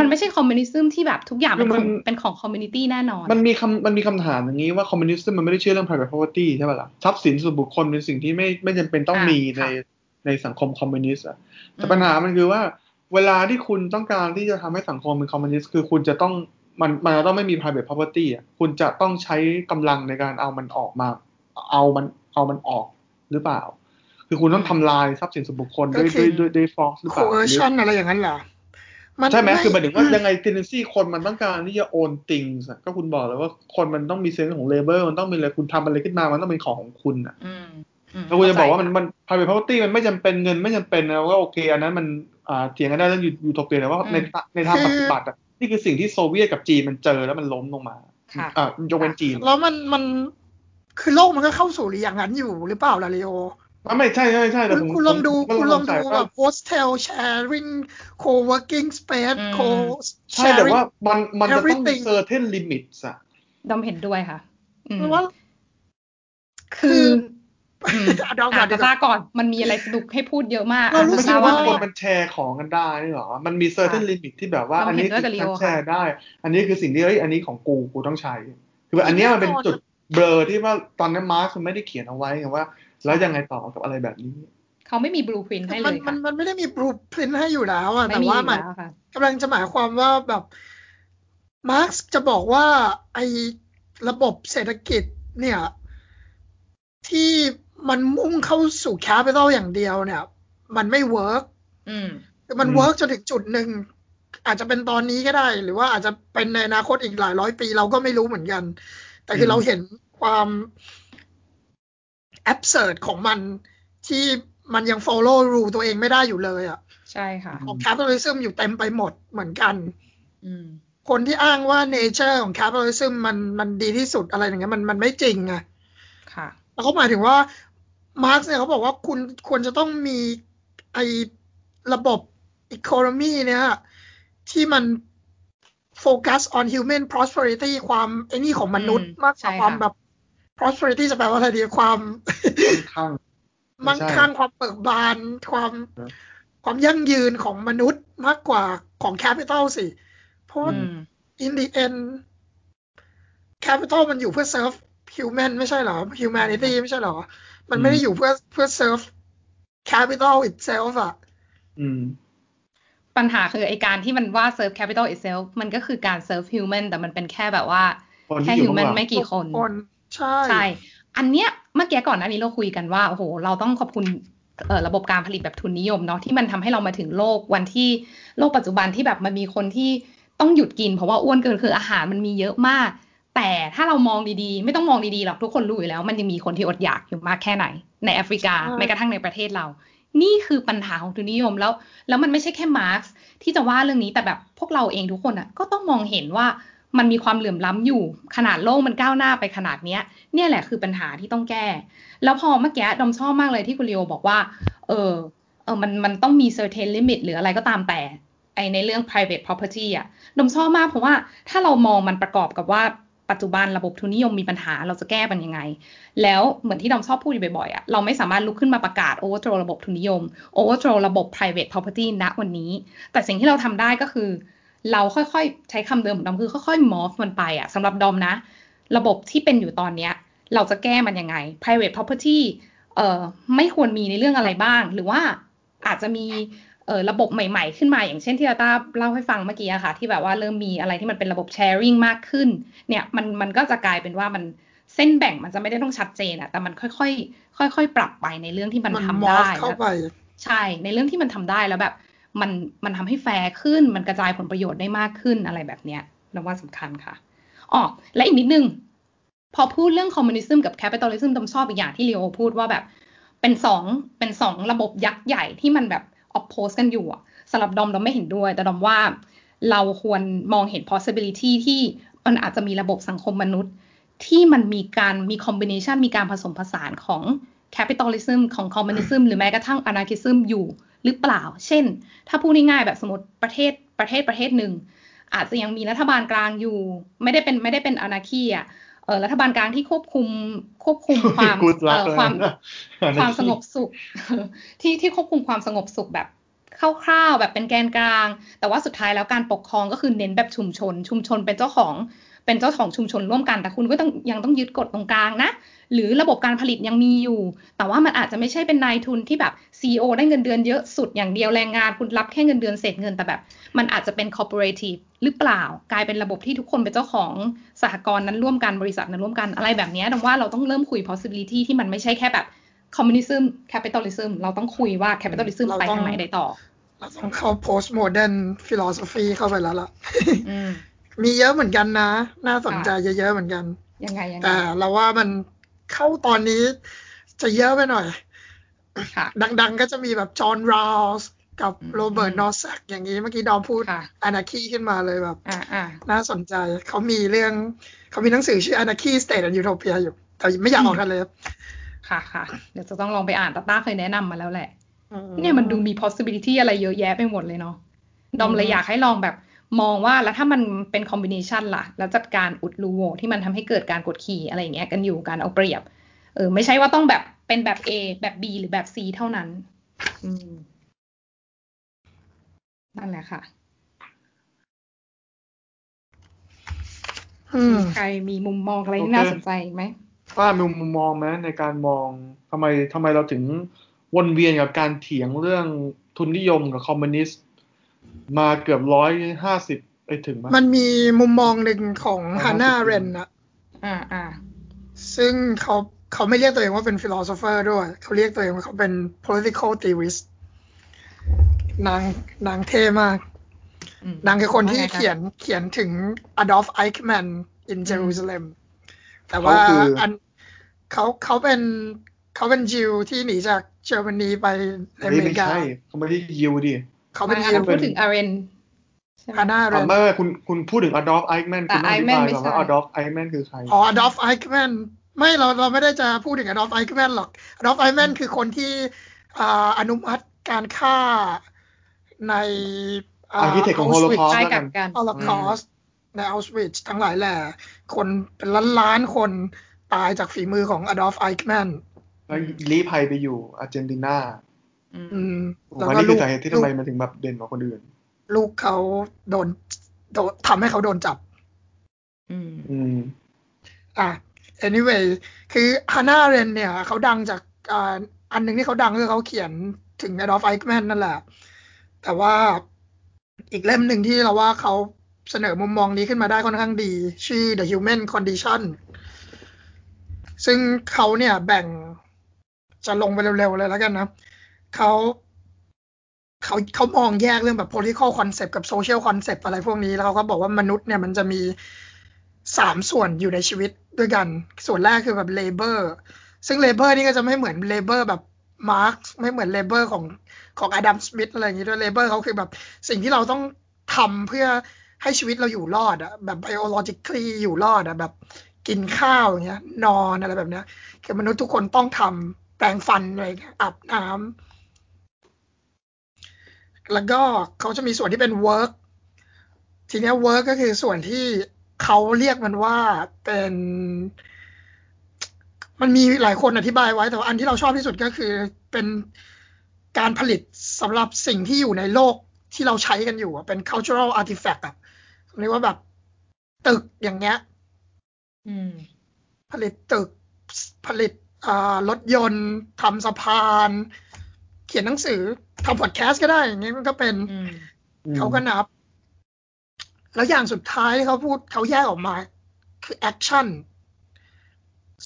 มันไม่ใช่คอมมิวนิสต์ที่แบบทุกอย่างเป็นของเป็นของ community แน่นอน
มันมีคำมันมีคำถามอย่างนี้ว่าคอมมิวนิสต์มันไม่ได้เชื่อเรื่อง private property ใช่ป่ะล่ะทรัพย์สินส่วนบุคคลเป็นสิ่งที่ไม่ไม่จำเป็นต้องมีในในสังคมคอมมิวนิสต์อะแต่ปัญหามันคือว่า เวลาที่คุณต้องการที่จะทำให้สังคมเป็นคอมมิวนิสต์คือคุณจะต้อง มันมันต้องไม่มี private property อะคุณจะต้องใช้กำลังในการเอามันออกมา เอามันเอามันออกหรือเปล่า คือคุณต้องทำลายทรัพย์สินส่วนบุคคลด้วยด้วยด้วยด้วย force หรือเปล่า
coercion อะไรอย่างนั้นเหรอ
ใช่ไหมคือหมายถึงว่ายังไง tendency คนมันต้องการที่จะ own things ก็คุณบอกแล้วว่าคนมันต้องมี sense ของ labor มันต้องมีอะไรคุณทำอะไรขึ้นมามันต้องเป็นของของคุณอะแล้วคุณจะบอกว่ามันมัน private property มันไม่จำเป็นเงินไม่จำเป็นนะก็โอเคอันนั้นมันอ่าเถียงกันได้เรื่องยูโทเปียแต่ว่าในในทางปฏิบัติอะ นี่คือสิ่งที่โซเวียตกับจีนมันเจอแล้วมันล้มลงมา
ค่ะ
อ่ายกเว้นจีน
แล้วมันมันคือโลกมันก็เข้าสู่อย่างนั้นอยู่หรือเปล่าล่ะเลโอ
อะไม่ใช่ใช่ใช่แต่
คุณ
ผม
คุณลองดู
ผม
คุณลองดู
สงสัย
แบ
ว่า
บ hostel sharing co-working space
อืม
co
ใช่แต่ว่า
sharing
มันมันจะต้อง
everything
certain limits อะ
ดอมเห็นด้วยค่ะอืม
เพราะว่า
คืออืม
อะ ดอมก่
อะ
อนดี
ตาก
ว่า
ตาก่อน มันมีอะไรสนุกให้พูดเยอะมาก
เรารู้
อะ
สึก
ตา
ว่า
ไง
คนมันแชร์ของกันได้นี่หรอ มันมี certain
ค่ะ
limit ที่แบบว่า
เรา
อันนี้
เห็นด้วยกับ
คือฉัน
Leo
แชร์ได้ อันนี้คือสิ่งที่เฮ้ยอันนี้ของกูกูต้องใช้ คือแบบอันเนี้ยมันเป็น
แน่นอน
จุดเบลอที่ว่าตอนนั้นมาร์คมันไม่ได้เขียนเอาไว้ไงว่า แล้วยังไงต่อกับอะไรแบบนี้
เขาไม่มี blueprint ให้เล
มัน
ย
มั
ค่ะ
นมันไม่ได้มี blueprint ให้อยู่แล้วอะ
ไม่
แต่
มี
ว่า
อยู่
มัน
แล้วค่ะ
กำลังจะหมายความว่าแบบมาร์กซ์จะบอกว่าไอ้ระบบเศรษฐกิจเนี่ยที่ มันมุ่งเข้าสู่ capital อย่างเดียวเนี่ย มันไม่เวิร์ก
อืม
มัน
อืม
เวิร์กจนถึงจุดหนึ่ง อาจจะเป็นตอนนี้ก็ได้ หรือว่าอาจจะเป็นในอนาคตอีกหลายร้อยปีเราก็ไม่รู้เหมือนกัน แต่คือเราเห็นความแอบเ r ร์ดของมันที่มันยัง follow rule ตัวเองไม่ได้อยู่เลยอะ
ใช่ค่ะ
ของ capitalism อยู่เต็มไปหมดเหมือนกัน
อืม
คนที่อ้างว่า nature ของ capitalism มันมันดีที่สุดอะไรอย่างเงี้ยมันมันไม่จริงไง
ค่ะ
แล้วเขาหมายถึงว่า มาร์กเนี่ยเขาบอกว่าคุณควรจะต้องมีไอระบบ economy เนี่ยที่มันโฟกัส on human prosperity ความไอ้นี่ของมนุษย์
อืม
มากกว่า
ใช่ค่ะ
ความแบบ prosperity จะแปลว่าอะไรดีความ
ค่อนข้าง
มั่งคั่งความเบิกบานความ
ครับ
ความยั่งยืนของมนุษย์มากกว่าของแคปิตอลสิ เพราะว่า
อืม
in the end capital มันอยู่เพื่อ serve human ไม่ใช่เหรอ humanity ไม่ใช่เหรอ มันไม่ได้อยู่เพื่อเพื่อ serve capital itself อะ
อืม
ปัญหาคือไอการที่มันว่า serve capital itself มันก็คือการ serve human แต่มันเป็นแค่แบบว่า
คนที่
แค่
อยู่ข้าง
human
หลัง
ไม่กี่คน
คนใช่
ใช่ อันเนี้ยเมื่อกี้ก่อนหน้านี้เราคุยกันว่าโอ้โห เราต้องขอบคุณเอ่อระบบการผลิตแบบทุนนิยมเนาะที่มันทำให้เรามาถึงโลกวันที่โลกปัจจุบันที่แบบมันมีคนที่ต้องหยุดกินเพราะว่าอ้วนเกินคืออาหารมันมีเยอะมาก แต่ถ้าเรามองดีๆ ไม่ต้องมองดีๆหรอกทุกคนรู้อยู่แล้ว มันยังมีคนที่อดอยากอยู่มากแค่ไหน ในแอฟริกา
ใช่
แม้กระทั่งในประเทศเรา นี่คือปัญหาของทุนนิยมแล้ว แล้วมันไม่ใช่แค่มาร์กที่จะว่าเรื่องนี้แต่แบบพวกเราเองทุกคนอะก็ต้องมองเห็นว่ามันมีความเหลื่อมล้ำอยู่ขนาดโลกมันก้าวหน้าไปขนาดเนี้ย เนี่ยแหละคือปัญหาที่ต้องแก้ แล้วพอเมื่อกี้ดอมชอบมากเลยที่คุณลีโอบอกว่า เออเออมันมันต้องมี certain limit หรืออะไรก็ตามแต่ไอในเรื่อง private property อะดอมชอบมากเพราะว่าถ้าเรามองมันประกอบกับว่า ปัจจุบันระบบทุนนิยมมีปัญหาเราจะแก้มันยังไง แล้วเหมือนที่ดอมชอบพูดอยู่บ่อยๆอะเราไม่สามารถลุกขึ้นมาประกาศ overthrow ระบบทุนนิยม overthrow ระบบ private property ณวันนี้ แต่สิ่งที่เราทำได้ก็คือ เราค่อยๆใช้คำเดิมของดอมคือค่อยๆ morph มันไปอะสำหรับดอมนะ ระบบที่เป็นอยู่ตอนเนี้ยเราจะแก้มันยังไง private property เอ่อไม่ควรมีในเรื่องอะไรบ้าง หรือว่าอาจจะมี เอ่อระบบใหม่ๆ ขึ้นมาอย่างเช่นที่เราต้าเล่าให้ฟังเมื่อกี้อะค่ะ ที่แบบว่าเริ่มมีอะไรที่มันเป็นระบบ sharing มากขึ้น เนี่ยมันมันก็จะกลายเป็นว่ามันเส้นแบ่งมันจะไม่ได้ต้องชัดเจนอะแต่มันค่อยๆค่อยๆปรับไปในเรื่องที่มัน
มัน
ทำ
มอ
ได้
สเข้า
แล้ว
ไป
ใช่ในเรื่องที่มันทำได้แล้วแบบ มันมันทำให้แฟร์ขึ้น มันกระจายผลประโยชน์ได้มากขึ้นอะไรแบบเนี้ยเราว่าสำคัญค่ะอ๋อและอีกนิดนึง พอพูดเรื่อง communism กับ capitalism ดอมชอบอีกอย่างที่เลโอพูดว่าแบบ เป็นสองเป็นสองระบบยักษ์ใหญ่ที่มันแบบ อ p โพสกันอยู่สำหรับดอมดอมไม่เห็นด้วย แต่ดอมว่าเราควรมองเห็น possibility ที่มันอาจจะมีระบบสังคมมนุษย์ ที่มันมีการมีคอมบิเนชันมีการผสมผสานของ capitalism ของ communism หรือแม้กระทั่ง anarchism อยู่หรือเปล่า เช่น ถ้าพูดง่ายๆแบบสมมติประเทศประเทศประเทศหนึ่งอาจจะยังมีรัฐบาลกลางอยู่ ไม่ได้เป็นไม่ได้เป็นอนาคีอะ เออรัฐบาลกลางที่ควบคุมควบคุมความ
Good luck
เอ่อความ
เลยนะ
ความสงบสุข ที่ที่ควบคุมความสงบสุขแบบคร่าวๆแบบเป็นแกนกลาง แต่ว่าสุดท้ายแล้วการปกครองก็คือเน้นแบบชุมชน ชุมชนเป็นเจ้าของเป็นเจ้าของชุมชนร่วมกันแต่คุณก็ต้องยังต้องยึดกฎตรงกลางนะ หรือระบบการผลิตยังมีอยู่ แต่ว่ามันอาจจะไม่ใช่เป็นนายทุนที่แบบ CEO ได้เงินเดือนเยอะสุดอย่างเดียวแรงงานคุณรับแค่เงินเดือนเศษเงินแต่แบบ มันอาจจะเป็น corporative หรือเปล่า กลายเป็นระบบที่ทุกคนเป็นเจ้าของสหกรณ์นั้นร่วมกันบริษัทนั้นร่วมกันอะไรแบบนี้ดังว่าเราต้องเริ่มคุย possibility ที่มันไม่ใช่แค่แบบ communism capitalism เราต้องคุยว่า capitalism
เรา
ไป
ต้อง
ทางไหนได้ต่อ
เราต้องเข้า postmodern philosophy เข้าไปแล้วล่ะ
อืม
มีเยอะเหมือนกันนะ น่าสนใจเยอะๆเหมือนกัน
ยังไงยังไง
แต่เราว่ามัน เข้าตอนนี้จะเยอะไปหน่อย
ค่ะ
ดังๆก็จะมีแบบจอห์นราวส์กับ
อืม
โรเบิร์ตนอร์แซกอย่างนี้เมื่อกี้ดอมพูด
ค่ะ
อนาคีขึ้นมาเลยแบบ
อ่าอ่า
น่าสนใจเขามีเรื่องเขามีหนังสือชื่อ Anarchy State and Utopia อยู่ แต่ไม่อยากออกกันเลย
ค่ะค่ะ เดี๋ยวจะต้องลองไปอ่านตาต้าเคยแนะนำมาแล้วแหละ
อื
เนี่ยมันดูมี possibility อะไรเยอะแยะไปหมดเลยเนาะดอมเลย
อืม
อยากให้ลองแบบ มองว่าแล้วถ้ามันเป็น combination ล่ะ แล้วจัดการอุดรูโหว่ที่มันทำให้เกิดการกดขี่อะไรอย่างเงี้ยกันอยู่การเอาเปรียบ เออ ไม่ใช่ว่าต้องแบบเป็นแบบ A แบบ B หรือแบบ C เท่านั้น อืมนั่นแหละค่ะ
อืม
ใครมีมุมมองอะไร
โอ
ที่
เค
น่าสนใจอีกไหม
ว่ามีมุมมองไหมในการมองทำไมทำไมเราถึงวนเวียนกับการเถียงเรื่องทุนนิยมกับคอมมิวนิสต์ มาเกือบร้อยห้าสิบไปถึงไหม
มันมีมุมมองหนึ่งของ
อ๋อ
ฮาน่า
50
เรนนะ
อ่าอ่า
ซึ่งเขาเขาไม่เรียกตัวเองว่าเป็น philosopher ด้วย เขาเรียกตัวเองว่าเขาเป็น political theorist นางนางเท่มาก
อืม
นางคือคนที่
ว่าไงคะ
เขียนเขียนถึง Adolf Eichmann in Jerusalem แต่
เขา
ว่า
คือ
อันเขาเขาเป็นเขาเป็นยิวที่หนีจากเยอรมนีไปในอ
เฮ้ย
เม
ไม่
ริกา
ใช่เขาไม่ได้ยิวดิ
เขาเป็น
ไม่
ยิ
ค่ะ
ว
พูดถึงอาเรนใช่ไหม
ฮาน่าเร
ถาม
น
ว่าคุณคุณพูดถึงอดอล์ฟไอแมน
แต่
คุณต้องอธิบาย
Eichmann ไม่
ก่อน
ใช่
ว่าอดอล์ฟไอแมนคือใคร
อ๋อ Adolf Eichmann ไม่เราเราไม่ได้จะพูดถึง Adolf Eichmann หรอก Adolf Eichmann คือคนที่อ่าอนุมัติการฆ่าในอ่า
Architect ของ
Auschwitz
Holocaust
ใกล้
แล้วกั
กันบกัน
ฮอลโลคอสในอัลสวิชทั้งหลายแหล่คนเป็นล้านล้านๆคนตายจากฝีมือของ Adolf Eichmann
แล้วลี้ภัยไปอยู่อาร์เจนตินา
อืม
อืม
ผม
แล้ว
ว่า
ก็
นี่คื
ลู
อกสาเหตุที่ทำไมมันถึงแบบเด่นกว่าคนอื่น
ลูกเขาโดนโดนทำให้เขาโดนจับ
อืม
อืม
อะ anyway คือฮาน่าเรนเนี่ยเขาดังจากอ่าอันหนึ่งที่เขาดังคือเขาเขียนถึง Adolf Eichmann นั่นแหละ แต่ว่าอีกเล่มหนึ่งที่เราว่าเขาเสนอมุมมองนี้ขึ้นมาได้ค่อนข้างดี ชื่อ The Human Condition ซึ่งเขาเนี่ยแบ่งจะลงไปเร็วๆเลยแล้วกันนะ เขาเขาเขามองแยกเรื่องแบบ political concept กับ social concept อะไรพวกนี้แล้วเขาก็บอกว่ามนุษย์เนี่ยมันจะมีสามส่วนอยู่ในชีวิตด้วยกัน ส่วนแรกคือแบบ labor ซึ่ง labor นี่ก็จะไม่เหมือน labor แบบ Marx ไม่เหมือน labor ของของอดัมสมิธอะไรอย่างนี้ด้วย labor เขาคือแบบสิ่งที่เราต้องทำเพื่อให้ชีวิตเราอยู่รอดอะแบบ biologically อยู่รอดอะแบบกินข้าวอย่างเงี้ย นอนอะไรแบบเนี้ยคือมนุษย์ทุกคนต้องทำแปรงฟันอะไรอาบน้ำ แล้วก็เขาจะมีส่วนที่เป็น work ทีเนี้ย work ก็คือส่วนที่เขาเรียกมันว่าเป็น มันมีหลายคนอธิบายไว้ แต่ว่าอันที่เราชอบที่สุดก็คือเป็นการผลิตสำหรับสิ่งที่อยู่ในโลกที่เราใช้กันอยู่อะเป็น cultural artifact อะเรียกว่าแบบตึกอย่างเงี้ย
อืม
ผลิตตึกผลิตอ่ารถยนต์ทำสะพานเขียนหนังสือทำพอดแคสต์ก็ได้อย่างเงี้ยมันก็เป็น
อืม
เขาก็นับ แล้วอย่างสุดท้ายที่เขาพูดเขาแยกออกมา คือ action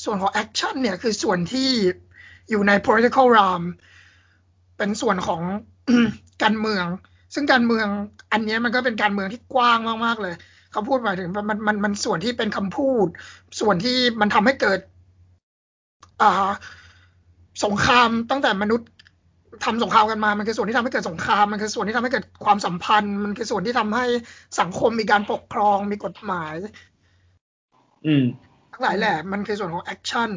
ส่วนของ action เนี่ยคือส่วนที่อยู่ใน political realm เป็นส่วนของการเมือง ซึ่งการเมืองอันเนี้ยมันก็เป็นการเมืองที่กว้างมากๆเลย เขาพูดหมายถึงมันมันมันมันส่วนที่เป็นคำพูด ส่วนที่มันทำให้เกิด อ่าสงครามตั้งแต่มนุษย์ ทำสงครามกันมา มันคือส่วนที่ทำให้เกิดสงคราม มันคือส่วนที่ทำให้เกิดความสัมพันธ์ มันคือส่วนที่ทำให้สังคมมีการปกครอง มีกฎหมาย
อืม
ทั้งหลายแหล่ มันคือส่วนของ action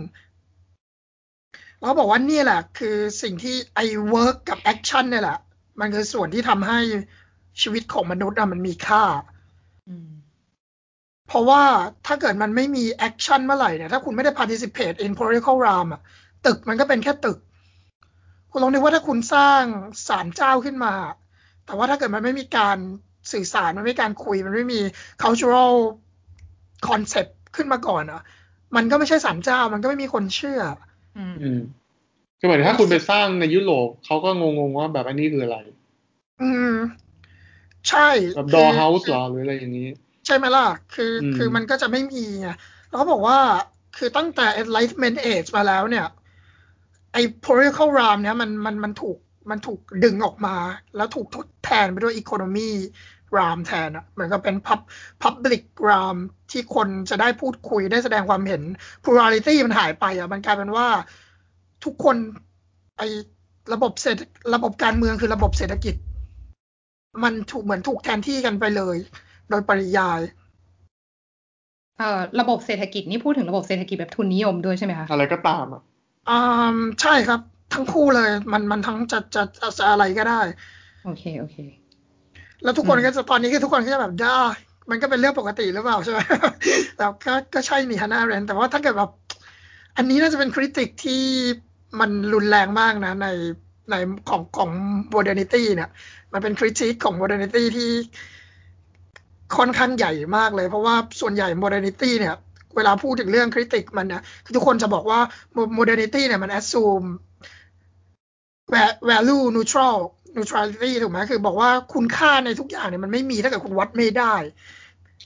แล้วบอกว่านี่แหละ คือสิ่งที่ไอ work กับ action เนี่ยแหละ มันคือส่วนที่ทำให้ชีวิตของมนุษย์อะมันมีค่า
อืม
เพราะว่าถ้าเกิดมันไม่มี action เมื่อไหร่เนี่ย ถ้าคุณไม่ได้ participate in political realm อะตึกมันก็เป็นแค่ตึก คุณลองนึกว่าถ้าคุณสร้างศาลเจ้าขึ้นมา แต่ว่าถ้าเกิดมันไม่มีการสื่อสารมันไม่มีการคุย มันไม่มี cultural concept ขึ้นมาก่อนอะมันก็ไม่ใช่ศาลเจ้า มันก็ไม่มีคนเชื่อ
อืม
อืมก็เหมือนถ้าคุณไปสร้างในยุโรปเขาก็งงๆว่าแบบอันนี้คืออะไร
อืม ใช่
แบบ
คื
ดอเฮาส์หรอหรืออะไรอย่างนี้
ใช่ไหมล่ะ คืออ
ม
คือมันก็จะไม่มีไงแล้วเขาบอกว่าคือตั้งแต่ enlightenment age มาแล้วเนี่ย ไอ้ political realm เนี่ยมันมันมันถูกมันถูกดึงออกมา แล้วถูกทดแทนไปด้วย economy realm แทนอะเหมือนกับเป็น pub public realm ที่คนจะได้พูดคุยได้แสดงความเห็น plurality มันหายไปอะมันกลายเป็นว่าทุกคนไอ้ระบบเศรษฐระบบการเมืองคือระบบเศรษฐกิจ มันถูกเหมือนถูกแทนที่กันไปเลย โดยปริยาย
เอ่อระบบเศรษฐกิจนี่พูดถึงระบบเศรษฐกิจแบบทุนนิยมด้วยใช่ไหมคะ
อะไรก็ตามอะ
อ่าใช่ครับ ทั้งคู่เลย มันมันทั้งจะจะจะจะอะไรก็ได้
โอเคโอเค
แล้วทุกคน
อืม
ก็จะตอนนี้คือทุกคนก็จะแบบได้มันก็เป็นเรื่องปกติหรือเปล่าใช่ไหมแต่ก็ก็ใช่นี่ Hannah Arendt แต่ว่าถ้าเกิดแบบอันนี้น่าจะเป็น critique ที่มันรุนแรงมากนะ ในในของของโมเด r n นิตี้เนี่ย มันเป็นคริติกของโมเด r n นิตี้ที่ค่อนข้างใหญ่มากเลย เพราะว่าส่วนใหญ่โมเด r n นิตี้เนี่ย เวลาพูดถึงเรื่องคริติกมันเนี่ยคือทุกคนจะบอกว่าโมเด r n นิตี้เนี่ยมัน assume value neutral neutrality ถูกไหมคือบอกว่าคุณค่าในทุกอย่างเนี่ยมันไม่มีถ้าเกิดคุณวัดไม่ได้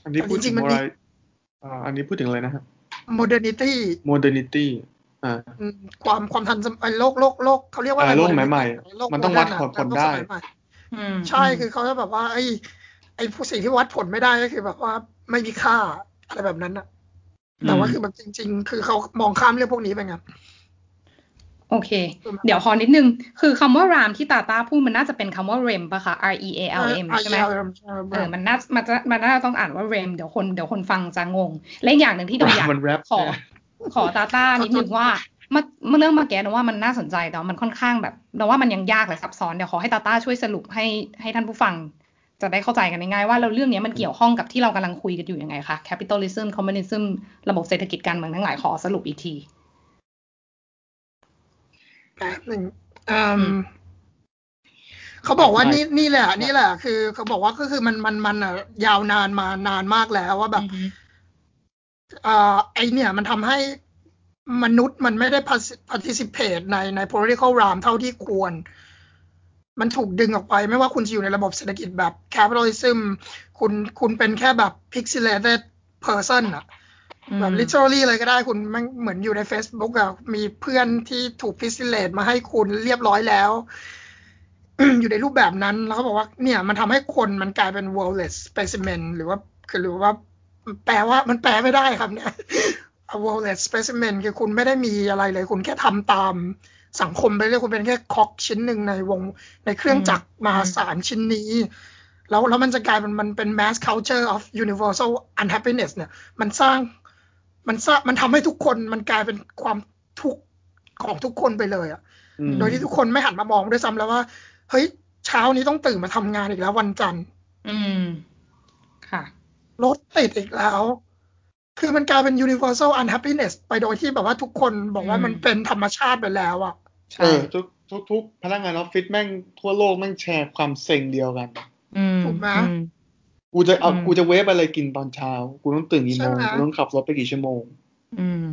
อันนี้พูด
จริ
ถึง
งๆมัน
อะ
มี
ไรอ่าอันนี้พูดถึงอะไรนะฮะ
modernity
modernity อ่า
อืมความความทันสมัยโลกโลกโลกเขาเรียกว่าอะไร
อ่าโลกสมัย
modernity
ใหม่
โลก
มันต้องวัด
modern ะ
ผลได้
โกสมัยใหม่
อืม
ใช่คือเขาจะแบบว่า ไอ้ไอ้ผู้สิ่งที่วัดผลไม่ได้ก็คือแบบว่าไม่มีค่าอะไรแบบนั้นอะ แต่ว่าคือแบบจริง ๆ คือเขามองข้ามเรื่องพวกนี้ไปไง
โอเค เดี๋ยวขอนิดนึง คือคำว่ารามที่ตาตาพูดมันน่าจะเป็นคำว่า rem ปะคะ r e a l m ใช่ไหมเออมันน่ามันจะมันน่าจะต้องอ่านว่า rem เดี๋ยวคนเดี๋ยวคนฟังจะงง และอีกอย่างหนึ่งที่เราอยาก
มันแรป
ขอ
เนี่ย
ขอตาต้านิดนึงว่ามาเมื่อเรื่องมาแกนะว่ามันน่าสนใจแต่ว่ามันค่อนข้างแบบแต่ว่ามันยังยากและซับซ้อนเดี๋ยวขอให้ตาต้าช่วยสรุปให้ให้ท่านผู้ฟัง จะได้เข้าใจกันง่ายๆว่าเราเรื่องนี้มันเกี่ยวข้องกับที่เรากำลังคุยกันอยู่ยังไงคะ capitalism communism ระบบเศรษฐกิจการเมืองทั้งหลายขอสรุปอีกที
แป๊บหนึ่งอืม
อืม
เขาบอกว่านี่นี่แหละ นี่แหละ คือ เขาบอกว่าก็คือมันมันมันอะยาวนานมานานมากแล้วว่าแบบเอ่อไอเนี่ย มันทำให้มนุษย์มันไม่ได้ participate ในใน political realm เท่าที่ควร มันถูกดึงออกไปไม่ว่าคุณจะอยู่ในระบบเศรษฐกิจแบบ capitalism คุณคุณเป็นแค่แบบ pixelated person อะแบบ literally เลยก็ได้คุณแมันเหมือนอยู่ใน Facebook อะมีเพื่อนที่ถูก pixelate มาให้คุณเรียบร้อยแล้ว อยู่ในรูปแบบนั้นแล้วเขาบอกว่า เนี่ย มันทำให้คนมันกลายเป็น worldless specimen หรือว่าคือหรือว่า แปลว่ามันแปลไม่ได้ครับเนี่ย A worldless specimen คือคุณไม่ได้มีอะไรเลย คุณแค่ทำตาม สังคมไปเรื่อยคุณเป็นแค่คอกชิ้นหนึ่งในวงในเครื่องจักรมหาศาลชิ้นนี้ แล้วแล้วมันจะกลายเป็นมันเป็น mass culture of universal unhappiness เนี่ย มันสร้างมันสร้างมันทำให้ทุกคนมันกลายเป็นความทุกข์ของทุกคนไปเลยอะ
อืม
โดยที่ทุกคนไม่หันมามองด้วยซ้ำแล้วว่า เฮ้ย เช้านี้ต้องตื่นมาทำงานอีกแล้ววันจันทร์
อืม ค่ะ
รถติดอีกแล้ว คือมันกลายเป็น universal unhappiness ไปโดยที่แบบว่าทุกคนบอกว่า
อืม
มันเป็นธรรมชาติไปแล้วอะ
ใช่
เออทุกทุกทุกพนักงานออฟฟิศแม่งทั่วโลกแม่งแชร์ความเซ็งเดียวกัน
อืม
ถูกไหม
อืม
กูจะเอา
อืม
กูจะ wave อะไรกินตอนเช้า กูต้องตื่นกี่โมง
ใช่ไหม
กูต้องขับรถไปกี่ชั่วโมง
อืม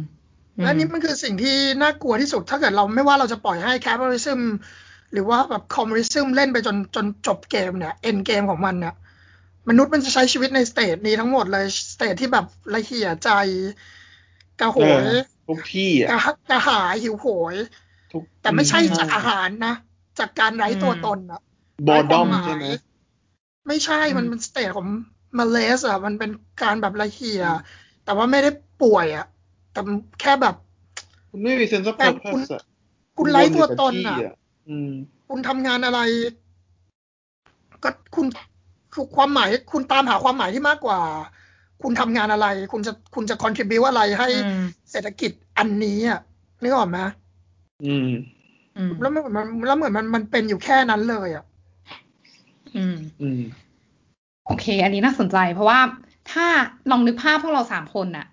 และนี่มันคือสิ่งที่น่ากลัวที่สุด ถ้าเกิดเราไม่ว่าเราจะปล่อยให้ capitalism หรือว่าแบบ communism เล่นไปจนจนจบเกมเนี่ย end เกมของมันเนี่ยมนุษย์มันจะใช้ชีวิตใน state นี้ทั้งหมดเลย state ที่แบบละเหี่ยใจกระโหย
เออทุกที่
ก
อะ
ระกระหายหิวโหย
ทุก
แต่ไม่ใช่
อืม
จากอาหารนะ จากการไร้ตัวตนอะ
บอดอม
ไร้ความหมาย
ใช่ไหม
ไม่ใช่
อืม
มันเป็นสเตทของมาเลสอะมันเป็นการแบบละเหี่ยแต่ว่าไม่ได้ป่วยอะแต่แค่แบบ
คุณไม่มีเซนส์
แต่
เพอร์
คุณ
เพสอะ
คุณไร้ตัวตน
อะ
อะ
อืม
คุณทำงานอะไร ก็คุณคือความหมาย คุณตามหาความหมายที่มากกว่า คุณทำงานอะไร คุณจะคุณจะ contribu อะไรให้
อืม
เศรษฐกิจอันนี้อะนึกออกไหม
อืม
อืม
แล้วมันมันแล้วเหมือนมันมันเป็นอยู่แค่นั้นเลยอะ
อืม
อืม
โอเค อันนี้น่าสนใจ เพราะว่าถ้าลองนึกภาพพวกเราสามคนน่ะ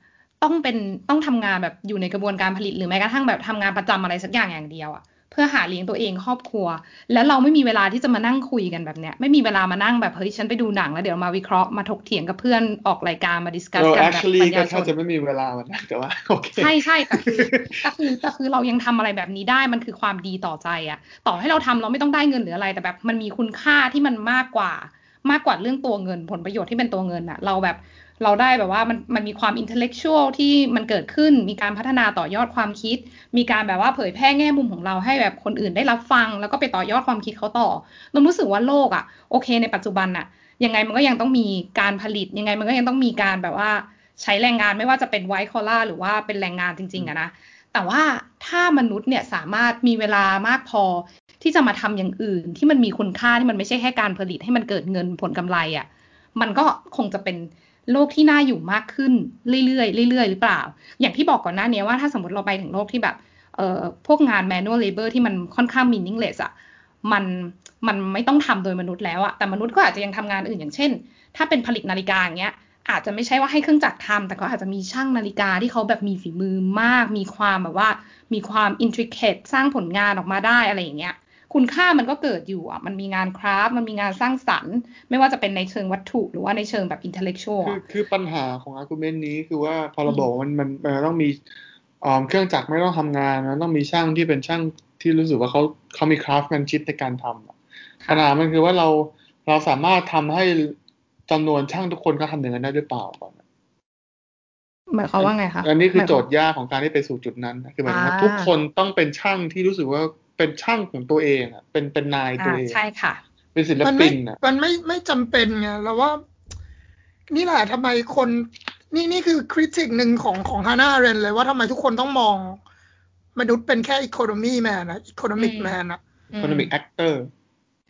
ต้องเป็นต้องทำงานแบบอยู่ในกระบวนการผลิตหรือแม้กระทั่งแบบทำงานประจำอะไรสักอย่างอย่างเดียวอะ เพื่อหาเลี้ยงตัวเองครอบครัว แล้วเราไม่มีเวลาที่จะมานั่งคุยกันแบบเนี้ยไม่มีเวลามานั่งแบบเฮ้ยฉันไปดูหนังแล้วเดี๋ยวมาวิเคราะห์มาถกเถียงกับเพื่อนออกรายการมาดิสคัส
เรา
กันแบบ
actually
ปัญ
ก็
ญาช
แทบ
น
จะไม่มีเวลาวันนั้นแต่ว่าโอเค
ใช่ใช่แต่คือแต่คือแต่คือเรายังทำอะไรแบบนี้ได้มันคือความดีต่อใจอะต่อให้เราทำเราไม่ต้องได้เงินหรืออะไรแต่แบบ มันมีคุณค่าที่มันมากกว่ามากกว่าเรื่องตัวเงินผลประโยชน์ที่เป็นตัวเงินอะเราแบบ เราได้แบบว่ามันมันมีความอินเทลเล็กชวลที่มันเกิดขึ้น มีการพัฒนาต่อยอดความคิด มีการแบบว่าเผยแพร่แง่มุมของเราให้แบบคนอื่นได้รับฟัง แล้วก็ไปต่อยอดความคิดเขาต่อเรารู้สึกว่าโลกอะโอเค ในปัจจุบันอะยังไงมันก็ยังต้องมีการผลิต ยังไงมันก็ยังต้องมีการแบบว่าใช้แรงงานไม่ว่าจะเป็นไวท์คอล่าหรือว่าเป็นแรงงานจริงๆอะนะแต่ว่าถ้ามนุษย์เนี่ยสามารถมีเวลามากพอที่จะมาทำอย่างอื่น ที่มันมีคุณค่าที่มันไม่ใช่แค่การผลิตให้มันเกิดเงินผลกำไรอะ่ะมันก็คงจะเป็น โลกที่น่าอยู่มากขึ้นเรื่อยๆเรื่อยๆหรือเปล่า อย่างที่บอกก่อนหน้านี้ว่าถ้าสมมติเราไปถึงโลกที่แบบเอ่อพวกงาน manual labor ที่มันค่อนข้าง meaningless อะมันมันไม่ต้องทำโดยมนุษย์แล้วอะแต่มนุษย์ก็อาจจะยังทำงานอื่นอย่างเช่น ถ้าเป็นผลิตนาฬิกาอย่างเงี้ย อาจจะไม่ใช่ว่าให้เครื่องจักรทำแต่ก็อาจจะมีช่างนาฬิกาที่เขาแบบมีฝีมือมาก มีความแบบว่า มีความ intricate สร้างผลงานออกมาได้อะไรอย่างเงี้ย คุณค่ามันก็เกิดอยู่อะ มันมีงานคราฟต์มันมีงานสร้างสรรค์ ไม่ว่าจะเป็นในเชิงวัตถุหรือว่าในเชิงแบบ intellectual
คือคือปัญหาของ argument นี้คือว่าพอเราบอกมันมันมันต้องมีเครื่องจักรไม่ต้องทำงานมันต้องมีช่างที่เป็นช่างที่รู้สึกว่าเขาเขามี craftsmanship ในการทำปัญหามันคือว่าเราเราสามารถทำให้จำนวนช่างทุกคนก็ทำอย่างนั้นได้ด้วยเปล่าก่อน
หมายความว่าไงคะ
อันนี้คือโจทย์ยากของการที่ไปสู่จุดนั้น คือหมายถึงว่าทุกคนต้องเป็นช่างที่รู้สึกว่า เป็นช่างของตัวเองอะเป็นเป็นนายตัวเอง
ใช่ค่ะ
เป็นศิลปินอะ
มันไม่ไม่จำเป็นไงเราว่า นี่แหละทำไมคนนี่นี่คือ critique หนึ่งของของ Hannah Arendt เลยว่าทำไมทุกคนต้องมอง มนุษย์เป็นแค่อีโคโนมีแมนนะอีโคโนมิกแมนอะ
อีโคโนมิกแอคเตอร์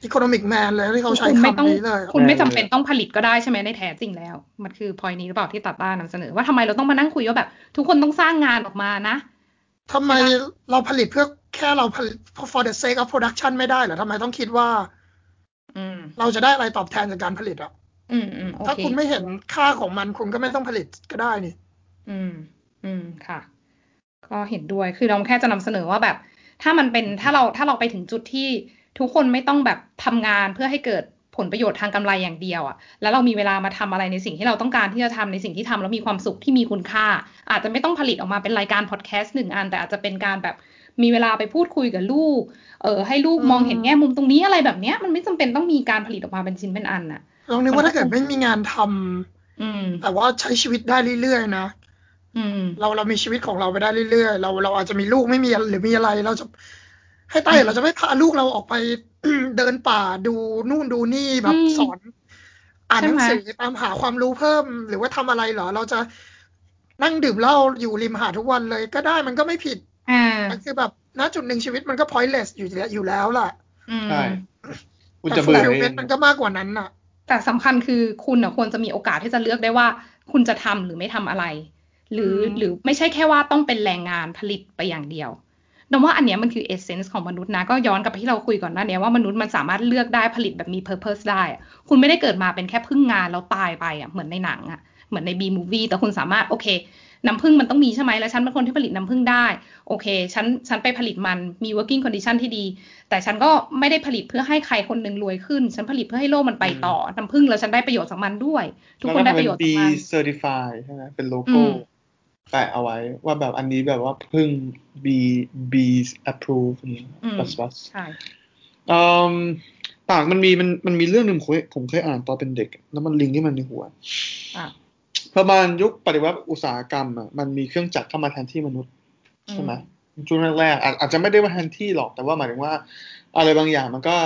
อีโคโนมิกแมนเลยที่เขาใช้คำนี้เลย
คุณไม่จำเป็นต้องผลิตก็ได้ใช่ไหมในแท้จริงแล้ว มันคือพอยนี้หรือเปล่าที่ตัดต้านนำเสนอ ว่าทำไมเราต้องมานั่งคุยว่าแบบ ทุกคนต้องสร้างงานออกมานะ
ทำไมเราผลิตเพื่อ แค่เราผลิต for the sake of production ไม่ได้เหรอทำไมต้องคิดว่าเราจะได้อะไรตอบแทนจากการผลิตอะถ้าคุณไม่เห็นค่าของมันคุณก็ไม่ต้องผลิตก็ได้นี่
อืม อืมค่ะ ก็เห็นด้วยคือเราแค่จะนำเสนอว่าแบบ ถ้ามันเป็นถ้าเราถ้าเราไปถึงจุดที่ทุกคนไม่ต้องแบบทำงานเพื่อให้เกิดผลประโยชน์ทางกำไรอย่างเดียวอะ่ะ แล้วเรามีเวลามาทำอะไรในสิ่งที่เราต้องการที่จะทำในสิ่งที่ทำแล้วมีความสุขที่มีคุณค่า อาจจะไม่ต้องผลิตออกมาเป็นรายการพอดแคสต์หนึ่งอัน แต่อาจจะเป็นการแบบ มีเวลาไปพูดคุยกับลูก เออให้ลูกมองเห็นแง่มุมตรงนี้อะไรแบบเนี้ย มันไม่จำเป็นต้องมีการผลิตออกมาเป็นชิ้นเป็นอันน่ะ
ลองนึกว่าถ้าเกิดไม่มีงานทำ
อืม
แต่ว่าใช้ชีวิตได้เรื่อยๆนะ
อืม
เราเรามีชีวิตของเราไปได้เรื่อยๆ เราเราอาจจะมีลูกไม่มีหรือมีอะไรเราจะให้ต้เราจะไม่พาลูกเราออกไปเดินป่าดูนู่นดูนี่แบบสอน อ่านหนังสือตามหาความรู้เพิ่ม หรือว่าทำอะไรเหรอ เราจะนั่งดื่มเหล้าอยู่ริมหาดทุกวันเลย ก็ได้มันก็ไม่ผิด
อ่า
คือแบบณจุดหนึ่งชีวิตมันก็ pointless อยู่แล้วอยู่แล้วล่ะ
ใช่
คุณจะเบื่อเองมันก็มากกว่านั้นน่ะ
แต่สำคัญคือคุณอะควรจะมีโอกาสที่จะเลือกได้ว่า คุณจะทำหรือไม่ทำอะไร หรือหรือไม่ใช่แค่ว่าต้องเป็นแรงงานผลิตไปอย่างเดียวดมว่าอันเนี้ยมันคือ essence ของมนุษย์นะ ก็ย้อนกลับไปที่เราคุยก่อนหน้านี้ว่ามนุษย์มันสามารถเลือกได้ผลิตแบบมี purpose ได้ คุณไม่ได้เกิดมาเป็นแค่ผึ้งงานแล้วตายไปอะเหมือนในหนังอะเหมือนใน Bee Movie แต่คุณสามารถโอเค น้ำผึ้งมันต้องมีใช่ไหมแล้วฉันเป็นคนที่ผลิตน้ำผึ้งได้ โอเค ฉันฉันไปผลิตมันมี working condition ที่ดี แต่ฉันก็ไม่ได้ผลิตเพื่อให้ใครคนหนึ่งรวยขึ้น ฉันผลิตเพื่อให้โลกมันไปต่อ น้ำผึ้งแล้วฉันได้ประโยชน์จากมันด้วย ทุกคนได้ประโยชน์จากมัน
certify ใช่ไหมเป็นโลโก้แปะเอาไว้ว่าแบบอันนี้แบบว่าพึ่ง B B approve นี่บัสบัสใช่ต่างมันมีมันมันมีเรื่องหนึ่งผมผมเคยอ่านตอนเป็นเด็ก แล้วมันลิงที่มันในหัว ประมาณยุคปฏิวัติอุตสาหกรรมอะมันมีเครื่องจักรเข้ามาแทนที่มนุษย์ใช่ไหมช่วงแรกๆอาจจะไม่ได้ว่าแทนที่หรอกแต่ว่าหมายถึงว่า อะไรบางอย่างมันก็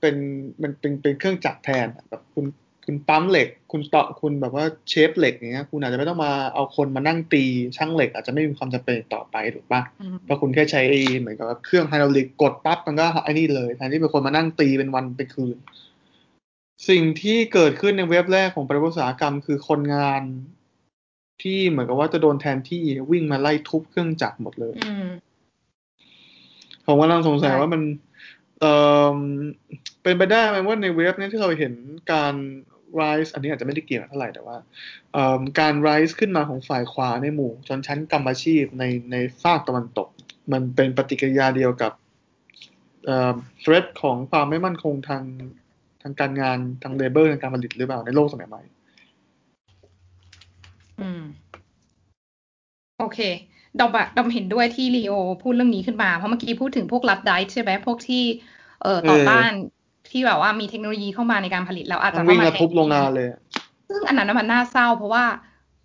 เป็นมันเป็นเป็นเครื่องจักรแทนแบบคุณคุณปั๊มเหล็ก คุณเตาะคุณแบบว่าเชฟเหล็กอย่างเงี้ย คุณอาจจะไม่ต้องมาเอาคนมานั่งตีช่างเหล็ก อาจจะไม่มีความจำเป็นต่อไปถูกปะเพราะคุณแค่ใช้เหมือนกับเครื่องไฮดรอลิกกดปั๊บมันก็ไอ้นี่เลยแทนที่เป็นคนมานั่งตีเป็นวันเป็นคืน สิ่งที่เกิดขึ้นในเว็บแรกของปริวัติอุตสาหกรรม คือคนงานที่เหมือนกับว่าจะโดนแทนที่วิ่งมาไล่ทุบเครื่องจักรหมดเลยผมกำลังสงสัยว่ามัน เออเป็นไปได้ไหมว่าในเว็บนี้ที่เราเห็นการ rise อันนี้อาจจะไม่ได้เกี่ยวเท่าไหร่แต่ว่าการ rise ขึ้นมาของฝ่ายขวาในหมู่ชนชั้นกรรมอาชีพในในฝากตะวันตก มันเป็นปฏิกิริยาเดียวกับเอ่อ threat ของความไม่มั่นคงทาง ทางการงานทางเลเบอร์ทางการผลิตหรือเปล่าในโลกสมัยใหม่
อืม โอเคดอมอะดอมเห็นด้วยที่ลีโอพูดเรื่องนี้ขึ้นมา เพราะเมื่อกี้พูดถึงพวกรัดไดใช่ไหมพวกที่เอ่อต่อต้านที่แบบว่ามีเทคโนโลยีเข้ามาในการผลิตแล้วอาจจะ
วิ่งมาทุบโรงงานเลย
ซึ่งอันนั้นมันน่าเศร้า เพราะว่า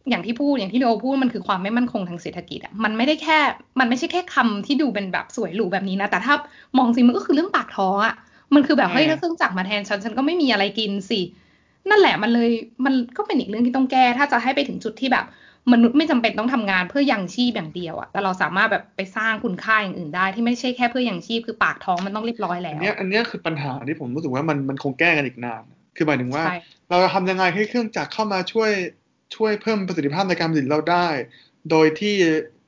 อย่างที่พูดอย่างที่โอพูดมันคือความไม่มั่นคงทางเศรษฐกิจอะมันไม่ได้แค่ มันไม่ใช่แค่คำที่ดูเป็นแบบสวยหรูแบบนี้นะ แต่ถ้ามองจริงมันก็คือเรื่องปากท้องอะ มันคือแบบเฮ้ยถ้าเครื่องจักรมาแทนฉันฉันก็ไม่มีอะไรกินสินั่นแหละมันเลยมันก็เป็นอีกเรื่องที่ต้องแก้ ถ้าจะให้ไปถึงจุดที่แบบ มนุษย์ไม่จำเป็นต้องทำงานเพื่อยังชีพอย่างเดียวอะแต่เราสามารถแบบไปสร้างคุณค่าอย่างอื่นได้ ที่ไม่ใช่แค่เพื่อยังชีพคือปากท้องมันต้องเรียบร้อยแล้
อั
วน
เนี้ยอันเนี้ยคือปัญหาที่ผมรู้สึกว่ามันมันคงแก้กันอีกนาน คือหมายถึงว่า
ใช่
เราจะทำยังไงให้เครื่องจักรเข้ามาช่วยช่วยเพิ่มประสิทธิภาพในการผลิตเราได้ โดยที่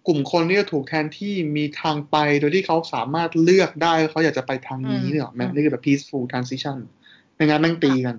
กลุ่มคนที่จะถูกแทนที่มีทางไปโดยที่เขาสามารถเลือกได้ว่าเขาอยากจะไปทางนี้เนี่ยหรอแม้นี่คือแบบ peaceful transition ในงานแม่งตีกัน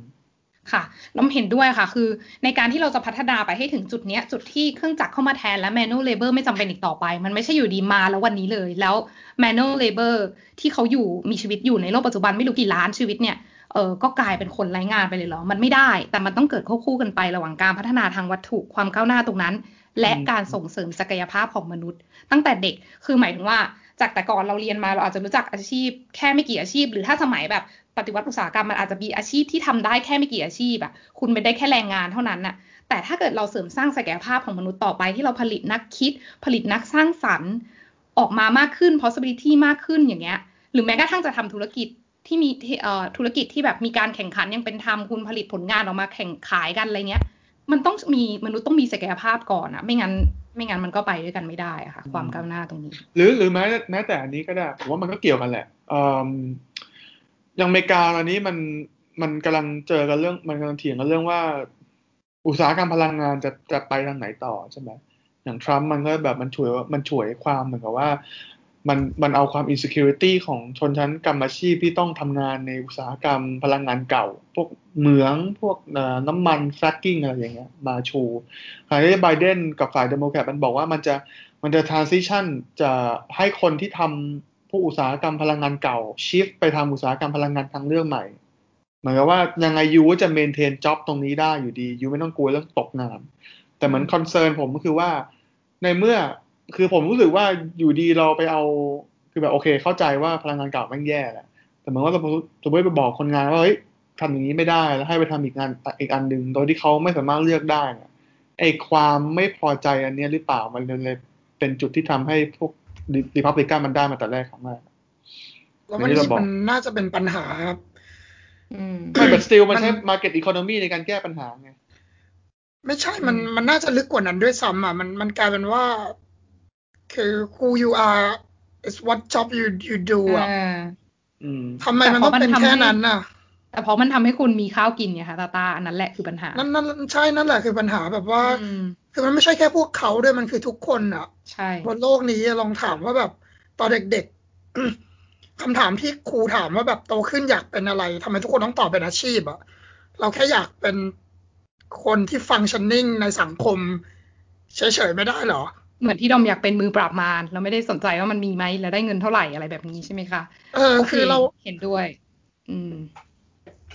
ค่ะ น้ำเห็นด้วยค่ะ คือในการที่เราจะพัฒนาไปให้ถึงจุดเนี้ย จุดที่เครื่องจักรเข้ามาแทนและ manual labor ไม่จำเป็นอีกต่อไป มันไม่ใช่อยู่ดีมาแล้ววันนี้เลย แล้ว manual labor ที่เขาอยู่มีชีวิตอยู่ในโลกปัจจุบันไม่รู้กี่ล้านชีวิตเนี่ยเออก็กลายเป็นคนไร้งานไปเลยเหรอ มันไม่ได้ แต่มันต้องเกิดควบคู่กันไประหว่างการพัฒนาทางวัตถุความก้าวหน้าตรงนั้น และ
อืม
การส่งเสริมศักยภาพของมนุษย์ ตั้งแต่เด็กคือหมายถึงว่าจากแต่ก่อนเราเรียนมาเราอาจจะรู้จักอาชีพ แค่ไม่กี่อาชีพ หรือถ้าสมัยแบบปฏิวัติอุตสาหกรรมมันอาจจะมีอาชีพที่ทำได้แค่ไม่กี่อาชีพอะคุณไม่ได้แค่แรงงานเท่านั้นน่ะแต่ถ้าเกิดเราเสริมสร้างศักยภาพของมนุษย์ต่อไปที่เราผลิตนักคิด ผลิตนักสร้างสรรค์ ออกมามากขึ้น possibility มากขึ้นอย่างเงี้ย หรือแม้กระทั่งจะทำธุรกิจที่มีเอ่อธุรกิจที่แบบมีการแข่งขันอยังเป็นธรรมคุณผลิตผลงานออกมาแข่งขายกันอะไรเงี้ย มันต้องมีมนุษย์ต้องมีศักยภาพก่อนอะไม่งั้น ไม่งั้นมันก็ไปด้วยกันไม่ได้อะค่ะ ความก้าวหน้าตรงนี้
หรือหรือแม้แม้แต่อันนี้ก็ได้ผมว่ามันก็เกี่ยวกันแหละเอ่ออย่างอเมริกาตอนนี้มันมันกำลังเจอกันเรื่องมันกำลังเถียงกันเรื่องว่า อุตสาหกรรมพลังงานจะจะไปทางไหนต่อใช่ไหมอย่างทรัมป์มันก็แบบมันช่วยมันช่วยความเหมือนกับว่า มันมันเอาความ insecurity ของชนชั้นกรรมอาชีพที่ต้องทำงานในอุตสาหกรรมพลังงานเก่า พวกเหมืองพวกน้ำมัน fracking อะไรอย่างเงี้ยมาชูขณะที่ไบเดนกับฝ่ายเดโมแครตมันบอกว่ามันจะมันจะ transition จะให้คนที่ทำพวกอุตสาหกรรมพลังงานเก่า shift ไปทำอุตสาหกรรมพลังงานทางเลือกใหม่ เหมือนกับว่ายังไงยูก็จะ maintain job ตรงนี้ได้อยู่ดียูไม่ต้องกลัวเรื่องตกงานแต่เหมือน concern ผมก็คือว่าในเมื่อ คือผมรู้สึกว่าอยู่ดีเราไปเอาคือแบบโอเค เข้าใจว่าพลังงานเก่าแม่งแย่แหละแต่เหมือนว่าเราสมมติไปบอกคนงานว่าเฮ้ยทำอย่างนี้ไม่ได้แล้วให้ไปทำอีกงานอีกอันหนึ่งโดยที่เขาไม่สามารถเลือกได้เนี่ยไอความไม่พอใจอันเนี้ยหรือเปล่ามันเลยเป็นจุดที่ทำให้พวกรีพับลิกันมันได้มาแต่แรกครั้งแรก
แล้วมัน
อย่างที่เราบอก
มันน่าจะเป็นปัญหาครับ
อืม
ไม่แบบ still มัน
มัน
ใช้ market economy ในการแก้ปัญหาไง
ไม่ใช่มัน
อืม
มันน่าจะลึกกว่านั้นด้วยซ้ำอะมันมันกลายเป็นว่า คือ who you are is what job you you do อะ
อ่า
อืม
ทำไมมันต้องเป็นแค่นั้นน่ะ
แต่เพราะมันทำให้คุณมีข้าวกินไงคะตาตาอันนั้นแหละคือปัญหา
นั่นนั่นใช่นั่นแหละคือปัญหาแบบว่า
อืม
คือมันไม่ใช่แค่พวกเขาด้วยมันคือทุกคนอะ
ใช่
บนโลกนี้ลองถามว่าแบบตอนเด็กๆคำถามที่ครูถามว่าแบบโตขึ้นอยากเป็นอะไรทำไมทุกคนต้องตอบเป็นอาชีพอะเราแค่อยากเป็นคนที่ functioning ในสังคมเฉยๆไม่ได้เหรอ
เหมือนที่ดอมอยากเป็นมือปราบมารเราไม่ได้สนใจว่ามันมีไหมและได้เงินเท่าไหร่อะไรแบบนี้ใช่ไหมคะ
เออคือเรา
เห็นด้วย อืม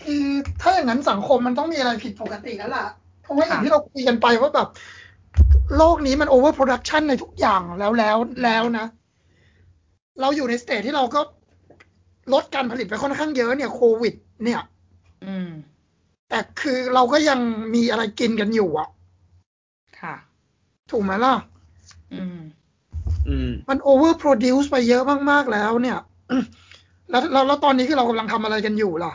คือถ้าอย่างนั้นสังคมมันต้องมีอะไรผิดปกติแล้วล่ะ เพราะว่าอย่าง
ค่ะ
ที่เราคุยกันไปว่าแบบ โลกนี้มัน overproduction ในทุกอย่างแล้วแล้วแล้วนะ เราอยู่ใน stage ที่เราก็ลดการผลิตไปค่อนข้างเยอะเนี่ยโควิด เนี่ย
อืม
แต่คือเราก็ยังมีอะไรกินกันอยู่อะ
ค่ะ
ถูกไหมล่ะ
อื ม
อืม
มัน over produce ไปเยอะมากๆแล้ว เนี่ยแล้วแล้วแล้วตอนนี้คือเรากำลังทำอะไรกันอยู่ล่ะ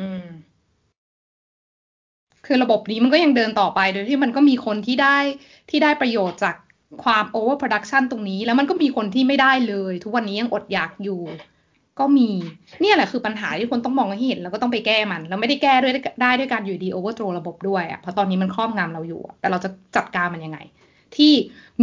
อืม คือระบบนี้มันก็ยังเดินต่อไปโดยที่มันก็มีคนที่ได้ที่ได้ประโยชน์จากความ over production ตรงนี้ แล้วมันก็มีคนที่ไม่ได้เลย ทุกวันนี้ยังอดอยากอยู่ ก็มี เนี่ยแหละคือปัญหาที่คนต้องมองให้เห็น แล้วก็ต้องไปแก้มัน แล้วไม่ได้แก้ด้วยได้ด้วยการอยู่ดีโอเวอร์โ w ระบบด้วยอะเพราะตอนนี้มันครอบงำเราอยู่อะแต่เราจะจัดการมันยังไง ที่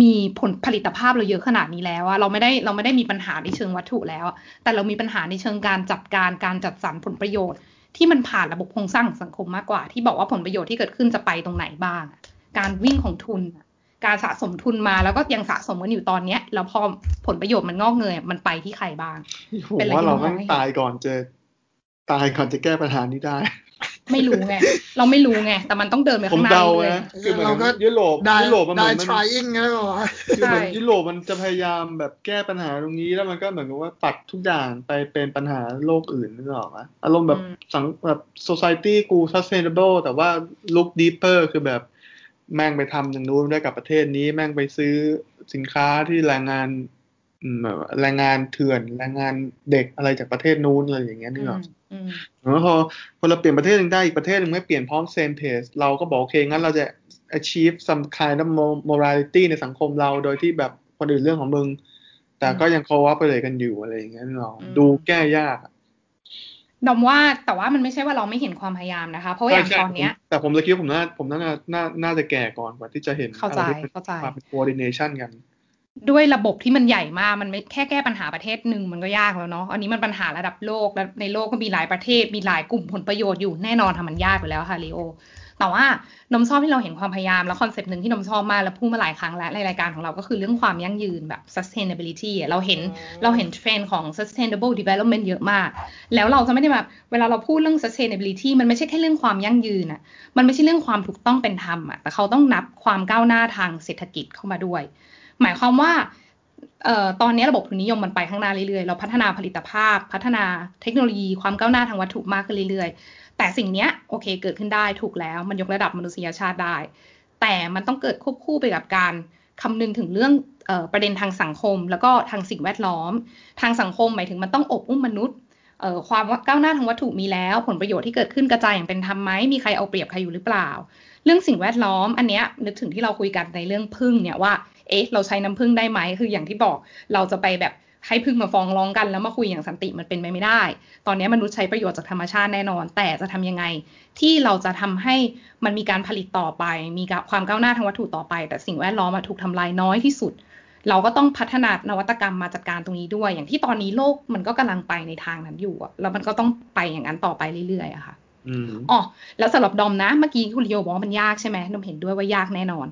มีผลผลิตภาพเราเยอะขนาดนี้แล้วอะเราไม่ได้เราไม่ได้มีปัญหาในเชิงวัตถุแล้วอะแต่เรามีปัญหาในเชิงการจัดการการจัดสรรผลประโยชน์ ที่มันผ่านระบบโครงสร้างของสังคมมากกว่า ที่บอกว่าผลประโยชน์ที่เกิดขึ้นจะไปตรงไหนบ้างอะการวิ่งของทุนอะการสะสมทุนมาแล้วก็ยังสะสมกันอยู่ตอนเนี้ย แล้วพอผลประโยชน์มันงอกเงยมันไปที่ใครบ้าง
ผม
เป็นอะไร
ว่า
ที่
เรา
มอง
แม่ง
ไม่เห็น
ตายก่อนจะตายก่อนจะแก้ปัญหานี้ได้
ไม่รู้ไง เราไม่รู้ไง แต่มันต้องเดินไป
ผม
ข้างหน้า
เดา
เรื่อย
นะคือเหมือน
เราก็
ยุโรป
ได้
ยุโรปมันเห
ได้
มือนมัน
trying นะบอกว่า
คือเหมือน
ใช่
ยุโรปมันจะพยายามแบบแก้ปัญหาตรงนี้แล้วมันก็เหมือนกับว่าปัดทุกอย่างไปเป็นปัญหาโลกอื่นนึกออกไหมอารมณ์แบบ
อืม
สังแบบ society กู sustainable แต่ว่า look deeper คือแบบแม่งไปทำอย่างนู้นได้กับประเทศนี้ แม่งไปซื้อสินค้าที่แรงงานอืม แบบแรงงานเถื่อนแรงงานเด็กอะไรจากประเทศนู้นอะไรอย่างเงี้ยนึกออก
อืม
แล้วพอพอเราเปลี่ยนประเทศหนึ่งได้อีกประเทศหนึ่งไม่เปลี่ยนพร้อม same pace เราก็บอกโอเคงั้นเราจะ achieve some kind of morality ในสังคมเราโดยที่แบบคนอื่นเรื่องของมึง แต่ก็ยัง cooperate กันอยู่อะไรอย่างเงี้ยเนาะดูแก้ยากอะ
ดอมว่าแต่ว่ามันไม่ใช่ว่าเราไม่เห็นความพยายามนะคะ เพราะว่าอย่าง
ใช่
ตอนเนี้ย
ผมแต่ผมเลยคิดว่าผมน่าผมน่าน่าน่าจะแก่ก่อนกว่าที่จะเห็น
เข้าใจ
อะไรที่
เข้าใจ
มาเป็น coordination กัน
ด้วยระบบที่มันใหญ่มากมันไม่แค่แก้ปัญหาประเทศหนึ่งมันก็ยากแล้วเนาะอันนี้มันปัญหาระดับโลกและในโลกก็มีหลายประเทศ มีหลายกลุ่มผลประโยชน์อยู่แน่นอนทำมันยากอยู่แล้วค่ะลีโอแต่ว่านมชอบที่เราเห็นความพยายามแล้วคอนเซปต์หนึ่งที่นมชอบมากแล้วพูดมาหลายครั้งแล้วในรายการของเราก็คือเรื่องความยั่งยืนแบบ sustainability เราเห็นเราเห็นเทรนด์ของ sustainable development เยอะมาก แล้วเราจะไม่ได้แบบเวลาเราพูดเรื่อง sustainability มันไม่ใช่แค่เรื่องความยั่งยืนอะมันไม่ใช่เรื่องความถูกต้องเป็นธรรมอะแต่เขาต้องนับความก้าวหน้าทางเศรษฐกิจเข้ามาด้วย หมายความว่าออตอนนี้ระบบทุนนิยมมันไปข้างหน้าเรื่อยๆ เราพัฒนาผลิตภาพ พัฒนาเทคโนโลยีความก้าวหน้าทางวัตถุมากขึ้นเรื่อยๆ แต่สิ่งนี้โอเคเกิดขึ้นได้ถูกแล้ว มันยกระดับมนุษยชาติได้ แต่มันต้องเกิดควบคู่ไปกับการคำนึงถึงเรื่องออประเด็นทางสังคม แล้วก็ทางสิ่งแวดล้อม ทางสังคมหมายถึงมันต้องอบอุ้มมนุษย์ความก้าวหน้าทางวัตถุมีแล้ว ผลประโยชน์ที่เกิดขึ้นกระจายอย่างเป็นธรรมไหมมีใครเอาเปรียบใครอยู่หรือเปล่า เรื่องสิ่งแวดล้อมอันเนี้ยนึกถึงที่เราคุยกันในเรื่องพึ่งเนี่ยว่า เอ๊ะ เราใช้น้ำพึ่งได้ไหม คืออย่างที่บอก เราจะไปแบบให้พึ่งมาฟ้องร้องกันแล้วมาคุยอย่างสันติมันเป็นไปไม่ได้ ตอนนี้มนุษย์ใช้ประโยชน์จากธรรมชาติแน่นอน แต่จะทำยังไง ที่เราจะทำให้มันมีการผลิตต่อไป มีความก้าวหน้าทางวัตถุต่อไป แต่สิ่งแวดล้อมมาถูกทำลายน้อยที่สุด เราก็ต้องพัฒนานวัตกรรมมาจัดการตรงนี้ด้วย อย่างที่ตอนนี้โลกมันก็กำลังไปในทางนั้นอยู่อะแล้วมันก็ต้องไปอย่างนั้นต่อไปเรื่อยๆอะค่ะ
อืม
อ๋อแล้วสำหรับดอมนะ เมื่อกี้คุณลิโอบอกว่ามันยากใช่ไหมดอมเห็นด้วยว่ายากแน่นอน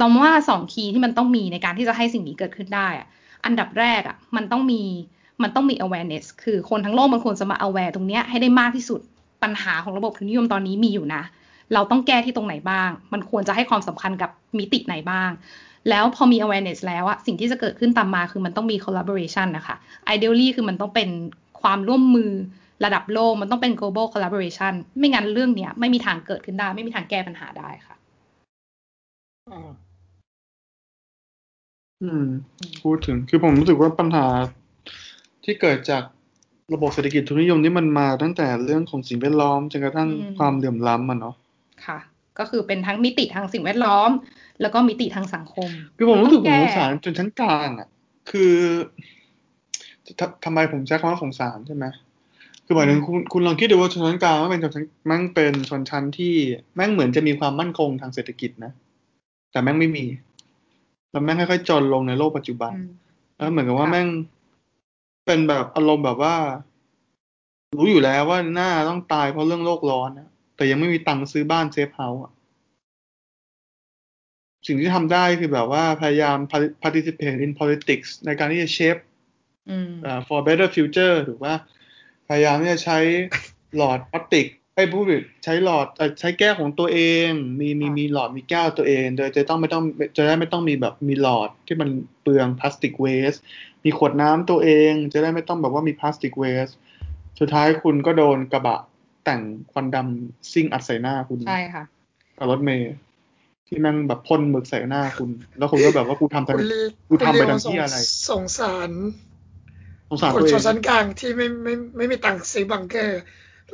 ดอมว่าสองคีย์ที่มันต้องมีในการที่จะให้สิ่งนี้เกิดขึ้นได้อะอันดับแรกอะมันต้องมีมันต้องมี awareness คือคนทั้งโลกมันควรจะมา aware ตรงเนี้ยให้ได้มากที่สุดปัญหาของระบบทุนนิยมตอนนี้มีอยู่นะ เราต้องแก้ที่ตรงไหนบ้าง มันควรจะให้ความสำคัญกับมิติไหนบ้าง แล้วพอมี awareness แล้วอะสิ่งที่จะเกิดขึ้นตามมาคือมันต้องมี collaboration นะคะ ideally คือมันต้องเป็นความร่วมมือระดับโลก มันต้องเป็น global collaboration ไม่งั้นเรื่องเนี้ยไม่มีทางเกิดขึ้นได้ ไม่มีทางแก้ปัญหาได้ค่ะ
อ่า
อืม พูดถึงคือผมรู้สึกว่าปัญหาที่เกิดจากระบบเศรษฐกิจทุนนิยมนี่มันมาตั้งแต่เรื่องของสิ่งแวดล้อมจนกระทั่ง
อืม
ความเหลื่อมล้ำมันเนาะ
ค่ะ ก็คือเป็นทั้งมิติทางสิ่งแวดล้อม แล้วก็มิติทางสังคม
คือผมรู้สึกผ
ต้
ม
อง
ส
แก้
งสารจนชั้นกลางอะ คือทำทำไมผมใช้คำว่าสงสารใช่ไหมคือหมายถึงคุณคุณลองคิดดูว่าชนชั้นกลางมันเป็นชนชั้นแม่งเป็นชนชั้นที่แม่งเหมือนจะมีความมั่นคงทางเศรษฐกิจนะ แต่แม่งไม่มี แล้วแม่งค่อยๆจนลงในโลกปัจจุบัน
อืม
แล้วเหมือนกับว่า
ค่ะ
แม่งเป็นแบบอารมณ์แบบว่า รู้อยู่แล้วว่าหน้าต้องตายเพราะเรื่องโลกร้อนนะแต่ยังไม่มีตังค์ซื้อบ้าน safe house อะสิ่งที่ทำได้คือแบบว่าพยายาม participate in politics ในการที่จะ shape
อืม
อ่า for better future ถูกป่ะพยายามที่จะใช้หลอดพลาสติก ไอ้ยพูดผิดใช้หลอดเอ่อใช้แก้วของตัวเอง มีมี
ค่ะ
มีหลอดมีแก้วตัวเอง โดยจะต้องไม่ต้องจะได้ไม่ต้องมีแบบมีหลอดที่มันเปลืองพลาสติกเวสมีขวดน้ำตัวเอง จะได้ไม่ต้องแบบว่ามีพลาสติกเวสสุดท้ายคุณก็โดนกระบะแต่งควันดำซิ่งอัดใส่หน้าคุณ
ใช่ค่ะ
กับรถเมย์ที่แม่งแบบพ่นหมึกใส่หน้าคุณ แล้วคุณก็แบบว่ากูทำไป
คุณลี
กูทำไป
คุณลีโอ
ทำที่อะไร
สงสาร
สงสาร
คน
ตัวเอ
ช
ง
นชั้นกลางที่ไม่ไม่ไม่มีตังค์ซื้อบังเกอร์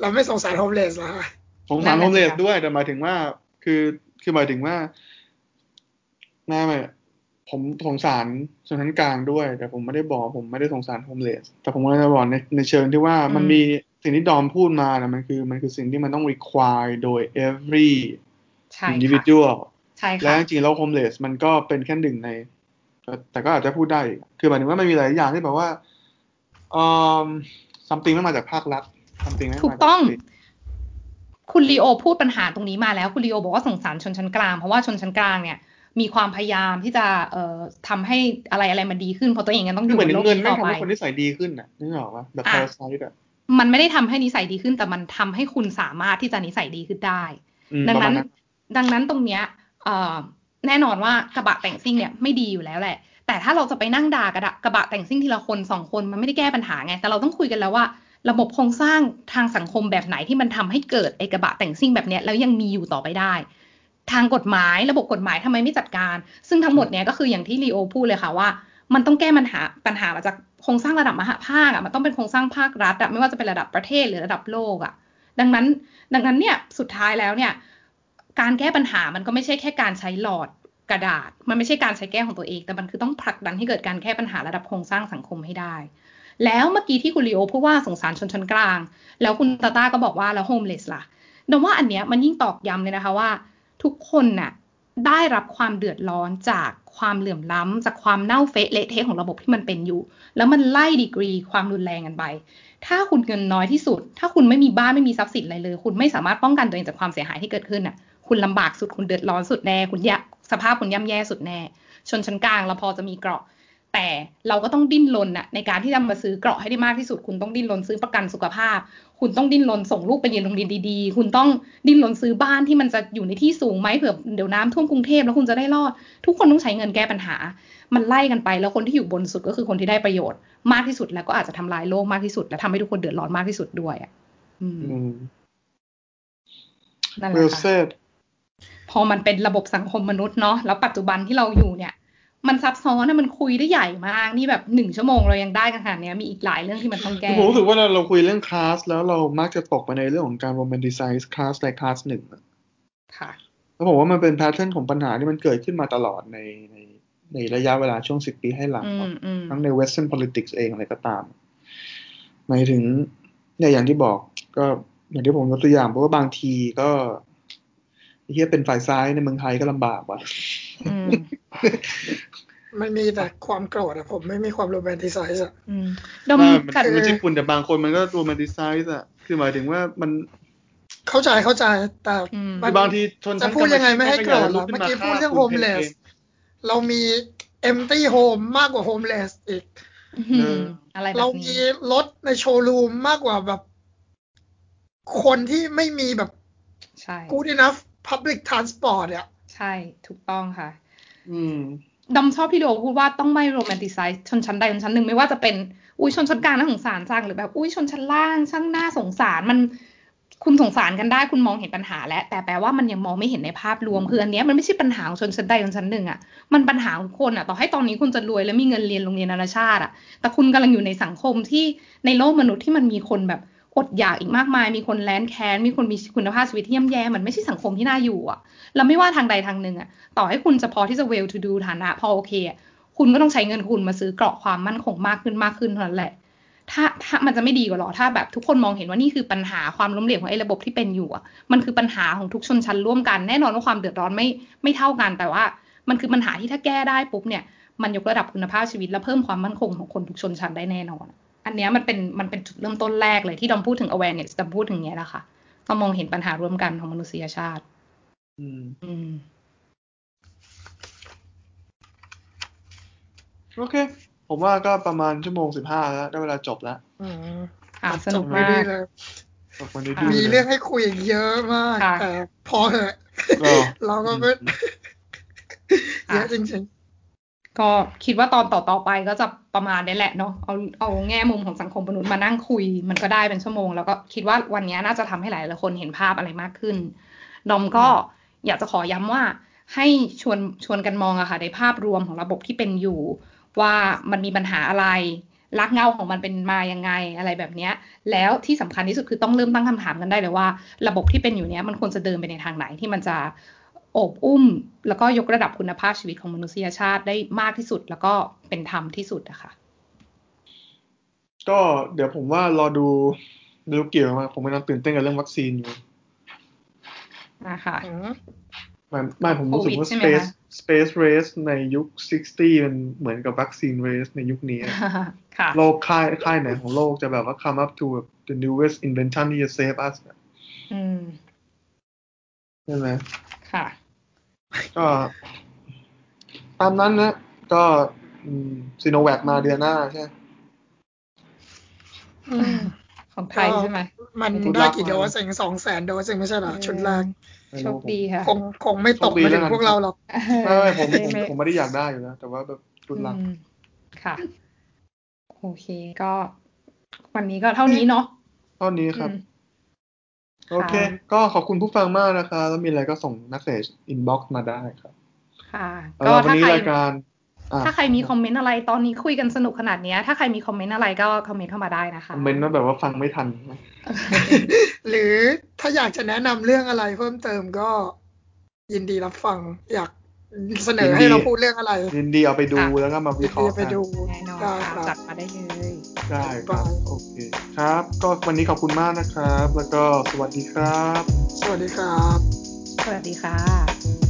เราไม่สงสารโฮมเลสเหรอคะ
สงสาร
นั่
โฮ
น
ม
น่ะสิ
เลส
คะ
ด้วยแต่หมายถึงว่า คือคือหมายถึงว่าแม่ไม่ผมสงสารชนชั้นกลางด้วย แต่ผมไม่ได้บอกว่าผมไม่ได้สงสารโฮมเลสแต่ผมกำลังจะบอกในในเชิงที่ว่ามันมีสิ่งที่ดอมพูดมานะมันคือมันคือสิ่งที่มันต้อง require โดย every
ใช่ค่ะ
individual
ใช่
และ
ค่ะ
จริงๆแล้วโฮมเลสมันก็เป็นแค่หนึ่งใน แต่แต่ก็อาจจะพูดได้อีกคือหมายถึงว่ามันมีหลายอย่างที่แบบว่าเอ่อ something ไม่มาจากภาครัฐ something ไม่มา
ถู
จาก
กต้อง
เด็ก
คุณลีโอพูดปัญหาตรงนี้มาแล้ว คุณลีโอบอกว่าสงสารชนชั้นกลาง เพราะว่าชนชั้นกลางเนี่ยมีความพยายามที่จะเอ่อทำให้อะไรอะไรมันดีขึ้นเพราะตัวเองยังต้องอ
คือยู่เหมือน
ในโลก
เงิน
นี้
ไม่
ต่อ
ทำ
ไป
ให้คนนิสัยดีขึ้นน่ะนึกออกปะแบบ
อะ
parasite อะ
มันไม่ได้ทำให้นิสัยดีขึ้น แต่มันทำให้คุณสามารถที่จะนิสัยดีขึ้นได้
อืม
ดัง
ประมา
นั้
ณ
น
นั้น
ดังนั้นตรงเนี้ยเอ่อแน่นอนว่ากระบะแต่งซิ่งเนี่ยไม่ดีอยู่แล้วแหละ แต่ถ้าเราจะไปนั่งด่ากระดะกระบะแต่งซิ่งทีละคนสองคนมันไม่ได้แก้ปัญหาไง แต่เราต้องคุยกันแล้วว่า ระบบโครงสร้างทางสังคมแบบไหนที่มันทำให้เกิดไอกระบะแต่งซิ่งแบบนี้แล้วยังมีอยู่ต่อไปได้ ทางกฎหมายระบบกฎหมายทำไมไม่จัดการ ซึ่งทั้งหมดเนี้ยก็คืออย่างที่ลีโอพูดเลยค่ะว่า มันต้องแก้ปัญหาปัญหามาจากโครงสร้างระดับมหาภาคอะมันต้องเป็นโครงสร้างภาครัฐอะไม่ว่าจะเป็นระดับประเทศหรือระดับโลกอะ ดังนั้น ดังนั้นเนี่ยสุดท้ายแล้วเนี่ย การแก้ปัญหามันก็ไม่ใช่แค่การใช้หลอดกระดาษ มันไม่ใช่การใช้แก้ของตัวเอง แต่มันคือต้องผลักดันให้เกิดการแก้ปัญหาระดับโครงสร้างสังคมให้ได้ แล้วเมื่อกี้ที่คุณลีโอพูดว่าสงสารชนชั้นกลาง แล้วคุณตาต้าก็บอกว่าแล้วโฮมเลสล่ะดมว่าอันเนี้ยมันยิ่งตอกย้ำเลยนะคะว่า ทุกคนน่ะได้รับความเดือดร้อนจากความเหลื่อมล้ำจากความเน่าเฟะเละเทะของระบบที่มันเป็นอยู่ แล้วมันไล่ดีกรีความรุนแรงกันไป ถ้าคุณเงินน้อยที่สุด ถ้าคุณไม่มีบ้านไม่มีทรัพย์สินอะไรเลย คุณไม่สามารถป้องกันตัวเองจากความเสียหายที่เกิดขึ้นน่ะ คุณลำบากสุดคุณเดือดร้อนสุดแน่ คุณยสภาพคุณย่ำแย่สุดแน่ ชนชั้นกลางเราพอจะมีเกราะ แต่เราก็ต้องดิ้นรนน่ะในการที่จะมาซื้อเกราะให้ได้มากที่สุด คุณต้องดิ้นรนซื้อประกันสุขภาพ คุณต้องดิ้นรนส่งลูกไปเรียนโรงเรียนดีๆ คุณต้องดิ้นรนซื้อบ้านที่มันจะอยู่ในที่สูงไหมเผื่อเดี๋ยวน้ำท่วมกรุงเทพแล้วคุณจะได้รอด ทุกคนต้องใช้เงินแก้ปัญหา มันไล่กันไปแล้วคนที่อยู่บนสุดก็คือคนที่ได้ประโยชน์มากที่สุด แล้วก็อาจจะทำลายโลกมากที่สุด และทำให้ทุกคนเดือดร้อนมากที่สุดด้วยอะอืม
อืม
นั่นแห
well
ละค่ะ
said
พอมันเป็นระบบสังคมมนุษย์เนาะแล้วปัจจุบันที่เราอยู่เนี่ย มันซับซ้อนนะมันคุยได้ใหญ่มาก นี่แบบหนึ่งชั่วโมงเรายังได้กันขนาดเนี้ยมีอีกหลายเรื่องที่มันต้องแก้
ผมรู้สึกว่าเราเราคุยเรื่องคลาสแล้วเรามักจะตกไปในเรื่องของการ romanticize คลาสในคลาสหนึ่งอะ
ค่ะ
แล้วผมว่ามันเป็นแพทเทิร์นของปัญหาที่มันเกิดขึ้นมาตลอดในในในระยะเวลาช่วงสิบปีให้หลัง
อื
เนอะ
มอืม
ทั้งใน Western politics เองอะไรก็ตามหมายถึงเนี่ยอย่างที่บอกก็อย่างที่ผมยกตัวอย่างเพราะว่าบางทีก็ไอ้เฮียเป็นฝ่ายซ้ายในเมืองไทยก็ลำบากว่ะ
อื ม
มันมีแต่ความโกรธอะผมไม่มีความโรแมนติไซส์อะ
อืมดม
ว่ามัน
กัด
ไม่ใช่คุณแต่บางคนมันก็ romanticize อะคือหมายถึงว่ามัน
เข้าใจเข้าใจแต่
อืม
มั
คื
น
อบางทีชน
จะ
ชั้น
พูดยังไงไม่ให้โกรธ
ลุ
ล่ะ
ขึ้
เมื่
น
อกี้
ฆ่า
พูดเรื่อง
คุณ
โฮมเลส
อง
เรามี empty home มากกว่า homeless อีก
อืมอะไรแบบนี้
เรามีรถในโชว์รูมมากกว่าแบบ คนที่ไม่มีแบบ
ใช่
good enough public transport อะ
ใช่ถูกต้องค่ะ
อืม
ดอมชอบที่โดพูดว่าต้องไม่ romanticize ชนชั้นใดชนชั้นหนึ่งไม่ว่าจะเป็นอุ้ยชนชั้นกลางน่าสงสารจังหรือแบบอุ้ยชนชั้นล่างช่างน่าสงสารมันคุณสงสารกันได้คุณมองเห็นปัญหาแล้วแต่แปลว่ามันยังมองไม่เห็นในภาพรวมคืออันเนี้ยมันไม่ใช่ปัญหาของชนชั้นใดชนชั้นหนึ่งอะมันปัญหาของคนอะ ต่อให้ตอนนี้คุณจะรวยและมีเงินเรียนโรงเรียนนานาชาติอะ แต่คุณกำลังอยู่ในสังคมที่ในโลกมนุษย์ที่มันมีคนแบบ อดอยากอีกมากมาย มีคนแลนแค้น มีคนมีคุณภาพชีวิตที่ย่ำแย่มันไม่ใช่สังคมที่น่าอยู่อะแล้วไม่ว่าทางใดทางหนึ่งอะ ต่อให้คุณจะพอที่จะ well to do ฐานะพอโอเคคุณก็ต้องใช้เงินคุณมาซื้อเกราะความมั่นคงมากขึ้นมากขึ้นเท่านั้นแหละถ้าถ้ามันจะไม่ดีกว่าหรอถ้าแบบทุกคนมองเห็นว่านี่คือปัญหาความล้มเหลวของไอ้ระบบที่เป็นอยู่อะมันคือปัญหาของทุกชนชั้นร่วมกันแน่นอนว่าความเดือดร้อนไม่ไม่เท่ากัน แต่ว่ามันคือปัญหาที่ถ้าแก้ได้ปุ๊บเนี่ยมันยกระดับคุณภาพชีวิตและเพิ่มความมั่นคงของคนทุกชนชั้นได้แน่นอน อันเนี้ยมันเป็นมันเป็นจุดเริ่มต้นแรกเลยที่ดอมพูดถึง awareness ดอมพูดถึงเนี้ยแหละค่ะเรามองเห็นปัญหาร่วมกันของมนุษยชาติ
อืม
อืม
โอเค ผมว่าก็ประมาณชั่วโมงสิบห้าแล้วได้เวลาจบแล้ว
อืม
อะสนุก
จบไม่
มา
ดี
ก
เลย
จบวันนี้
อะ
ดี
มี
ลย
เรื่องให้คุยอีกเยอะมาก
ค่ะ
แต่พอเถอะ
ก็
เราก็ไม่เยอะจริง
ก็คิดว่าตอนต่อต่อๆไปก็จะประมาณนี้แหละเนาะเอาเอาแง่มุมของสังคมมนุษย์มานั่งคุย มันก็ได้เป็นชั่วโมง แล้วก็คิดว่าวันนี้น่าจะทำให้หลายหลายคนเห็นภาพอะไรมากขึ้นดอมก็อยากจะขอย้ำว่าให้ชวนชวนกันมองอะค่ะในภาพรวมของระบบที่เป็นอยู่ ว่ามันมีปัญหาอะไรรากเงาของมันเป็นมายังไงอะไรแบบเนี้ยแล้วที่สำคัญที่สุดคือต้องเริ่มตั้งคำถามกันได้เลยว่า ระบบที่เป็นอยู่เนี้ยมันควรจะเดินไปในทางไหนที่มันจะ อบอุ้ม แล้วก็ยกระดับคุณภาพชีวิตของมนุษยชาติได้มากที่สุด แล้วก็เป็นธรรมที่สุดอะค่ะ
ก็เดี๋ยวผมว่ารอดูไม่รู้เกี่ยวมาผมกำลังตื่นเต้นกับเรื่องวัคซีนอยู่
นะคะ
ๆอืม
ไม่ไม่ผมรู้สึกว่า
โควิดใช่ไหม
space
คะ
space race ในยุค 60 มันเหมือนกับวัคซีน race ในยุคนี้
ค่ะ
โลกค่ายค่ายไหนของโลกจะแบบว่า come up to the newest invention ที่จะ save us อะ
อืม
ใช่ไหม
ค่ะ
ก็ ตามนั้นนะ ก็ซีโนแวคมาเดือนหน้าใช่ไหม
อืม
ของไทยใช่ไหม
มัน
ชุด
ได้
แรก
กี่
มา
โดสเองสองแสนโดสเองไม่ใช่เหรอชุดแรก
ไม่
โช
รู้
คดีค่ะ
คงคงไม่ตกมาถึงพวกเราหรอก
ไม่ไม่ผมผม
ไม่
ผมไม่ได้อยากได้อยู่แล้วแต่ว่าแบบชุดหลัก
อืมค่ะ โอเคก็ วันนี้ก็เท่านี้เนาะ
เท่านี้ครับ
อืม
โอเค ก็ขอบคุณผู้ฟังมากนะคะ แล้วมีอะไรก็ส่ง message inbox มาได้ครับ
ค่ะ
แล้ว
ก็
วัน
ถ้า
นี้
ใคร
รายการอะ
ถ้าใครมีคอมเมนต์อะไรตอนนี้คุยกันสนุกขนาดเนี้ยถ้าใครมีคอมเมนต์อะไรก็คอมเมนต์เข้ามาได้นะคะ
คอมเมนต์ว่าแบบว่าฟังไม่ทัน
หรือถ้าอยากจะแนะนำเรื่องอะไรเพิ่มเติมก็ยินดีรับฟังอยาก เสนอให้เราพูดเรื่องอะไร
ยินดีเอาไปดูแล้วก็มาวิ
ยิน
เค
ดี
ราะห์
ไป
กัน
ดู
แน่นอน
ได้
ค่ะ
ค
จั
รับ
ดมาได้เลย
ได้ครับโอเคครับ ก็วันนี้ขอบคุณมากนะครับ แล้วก็สวัสดีครับ
สวัสดีครับ
สวัสดีค่ะ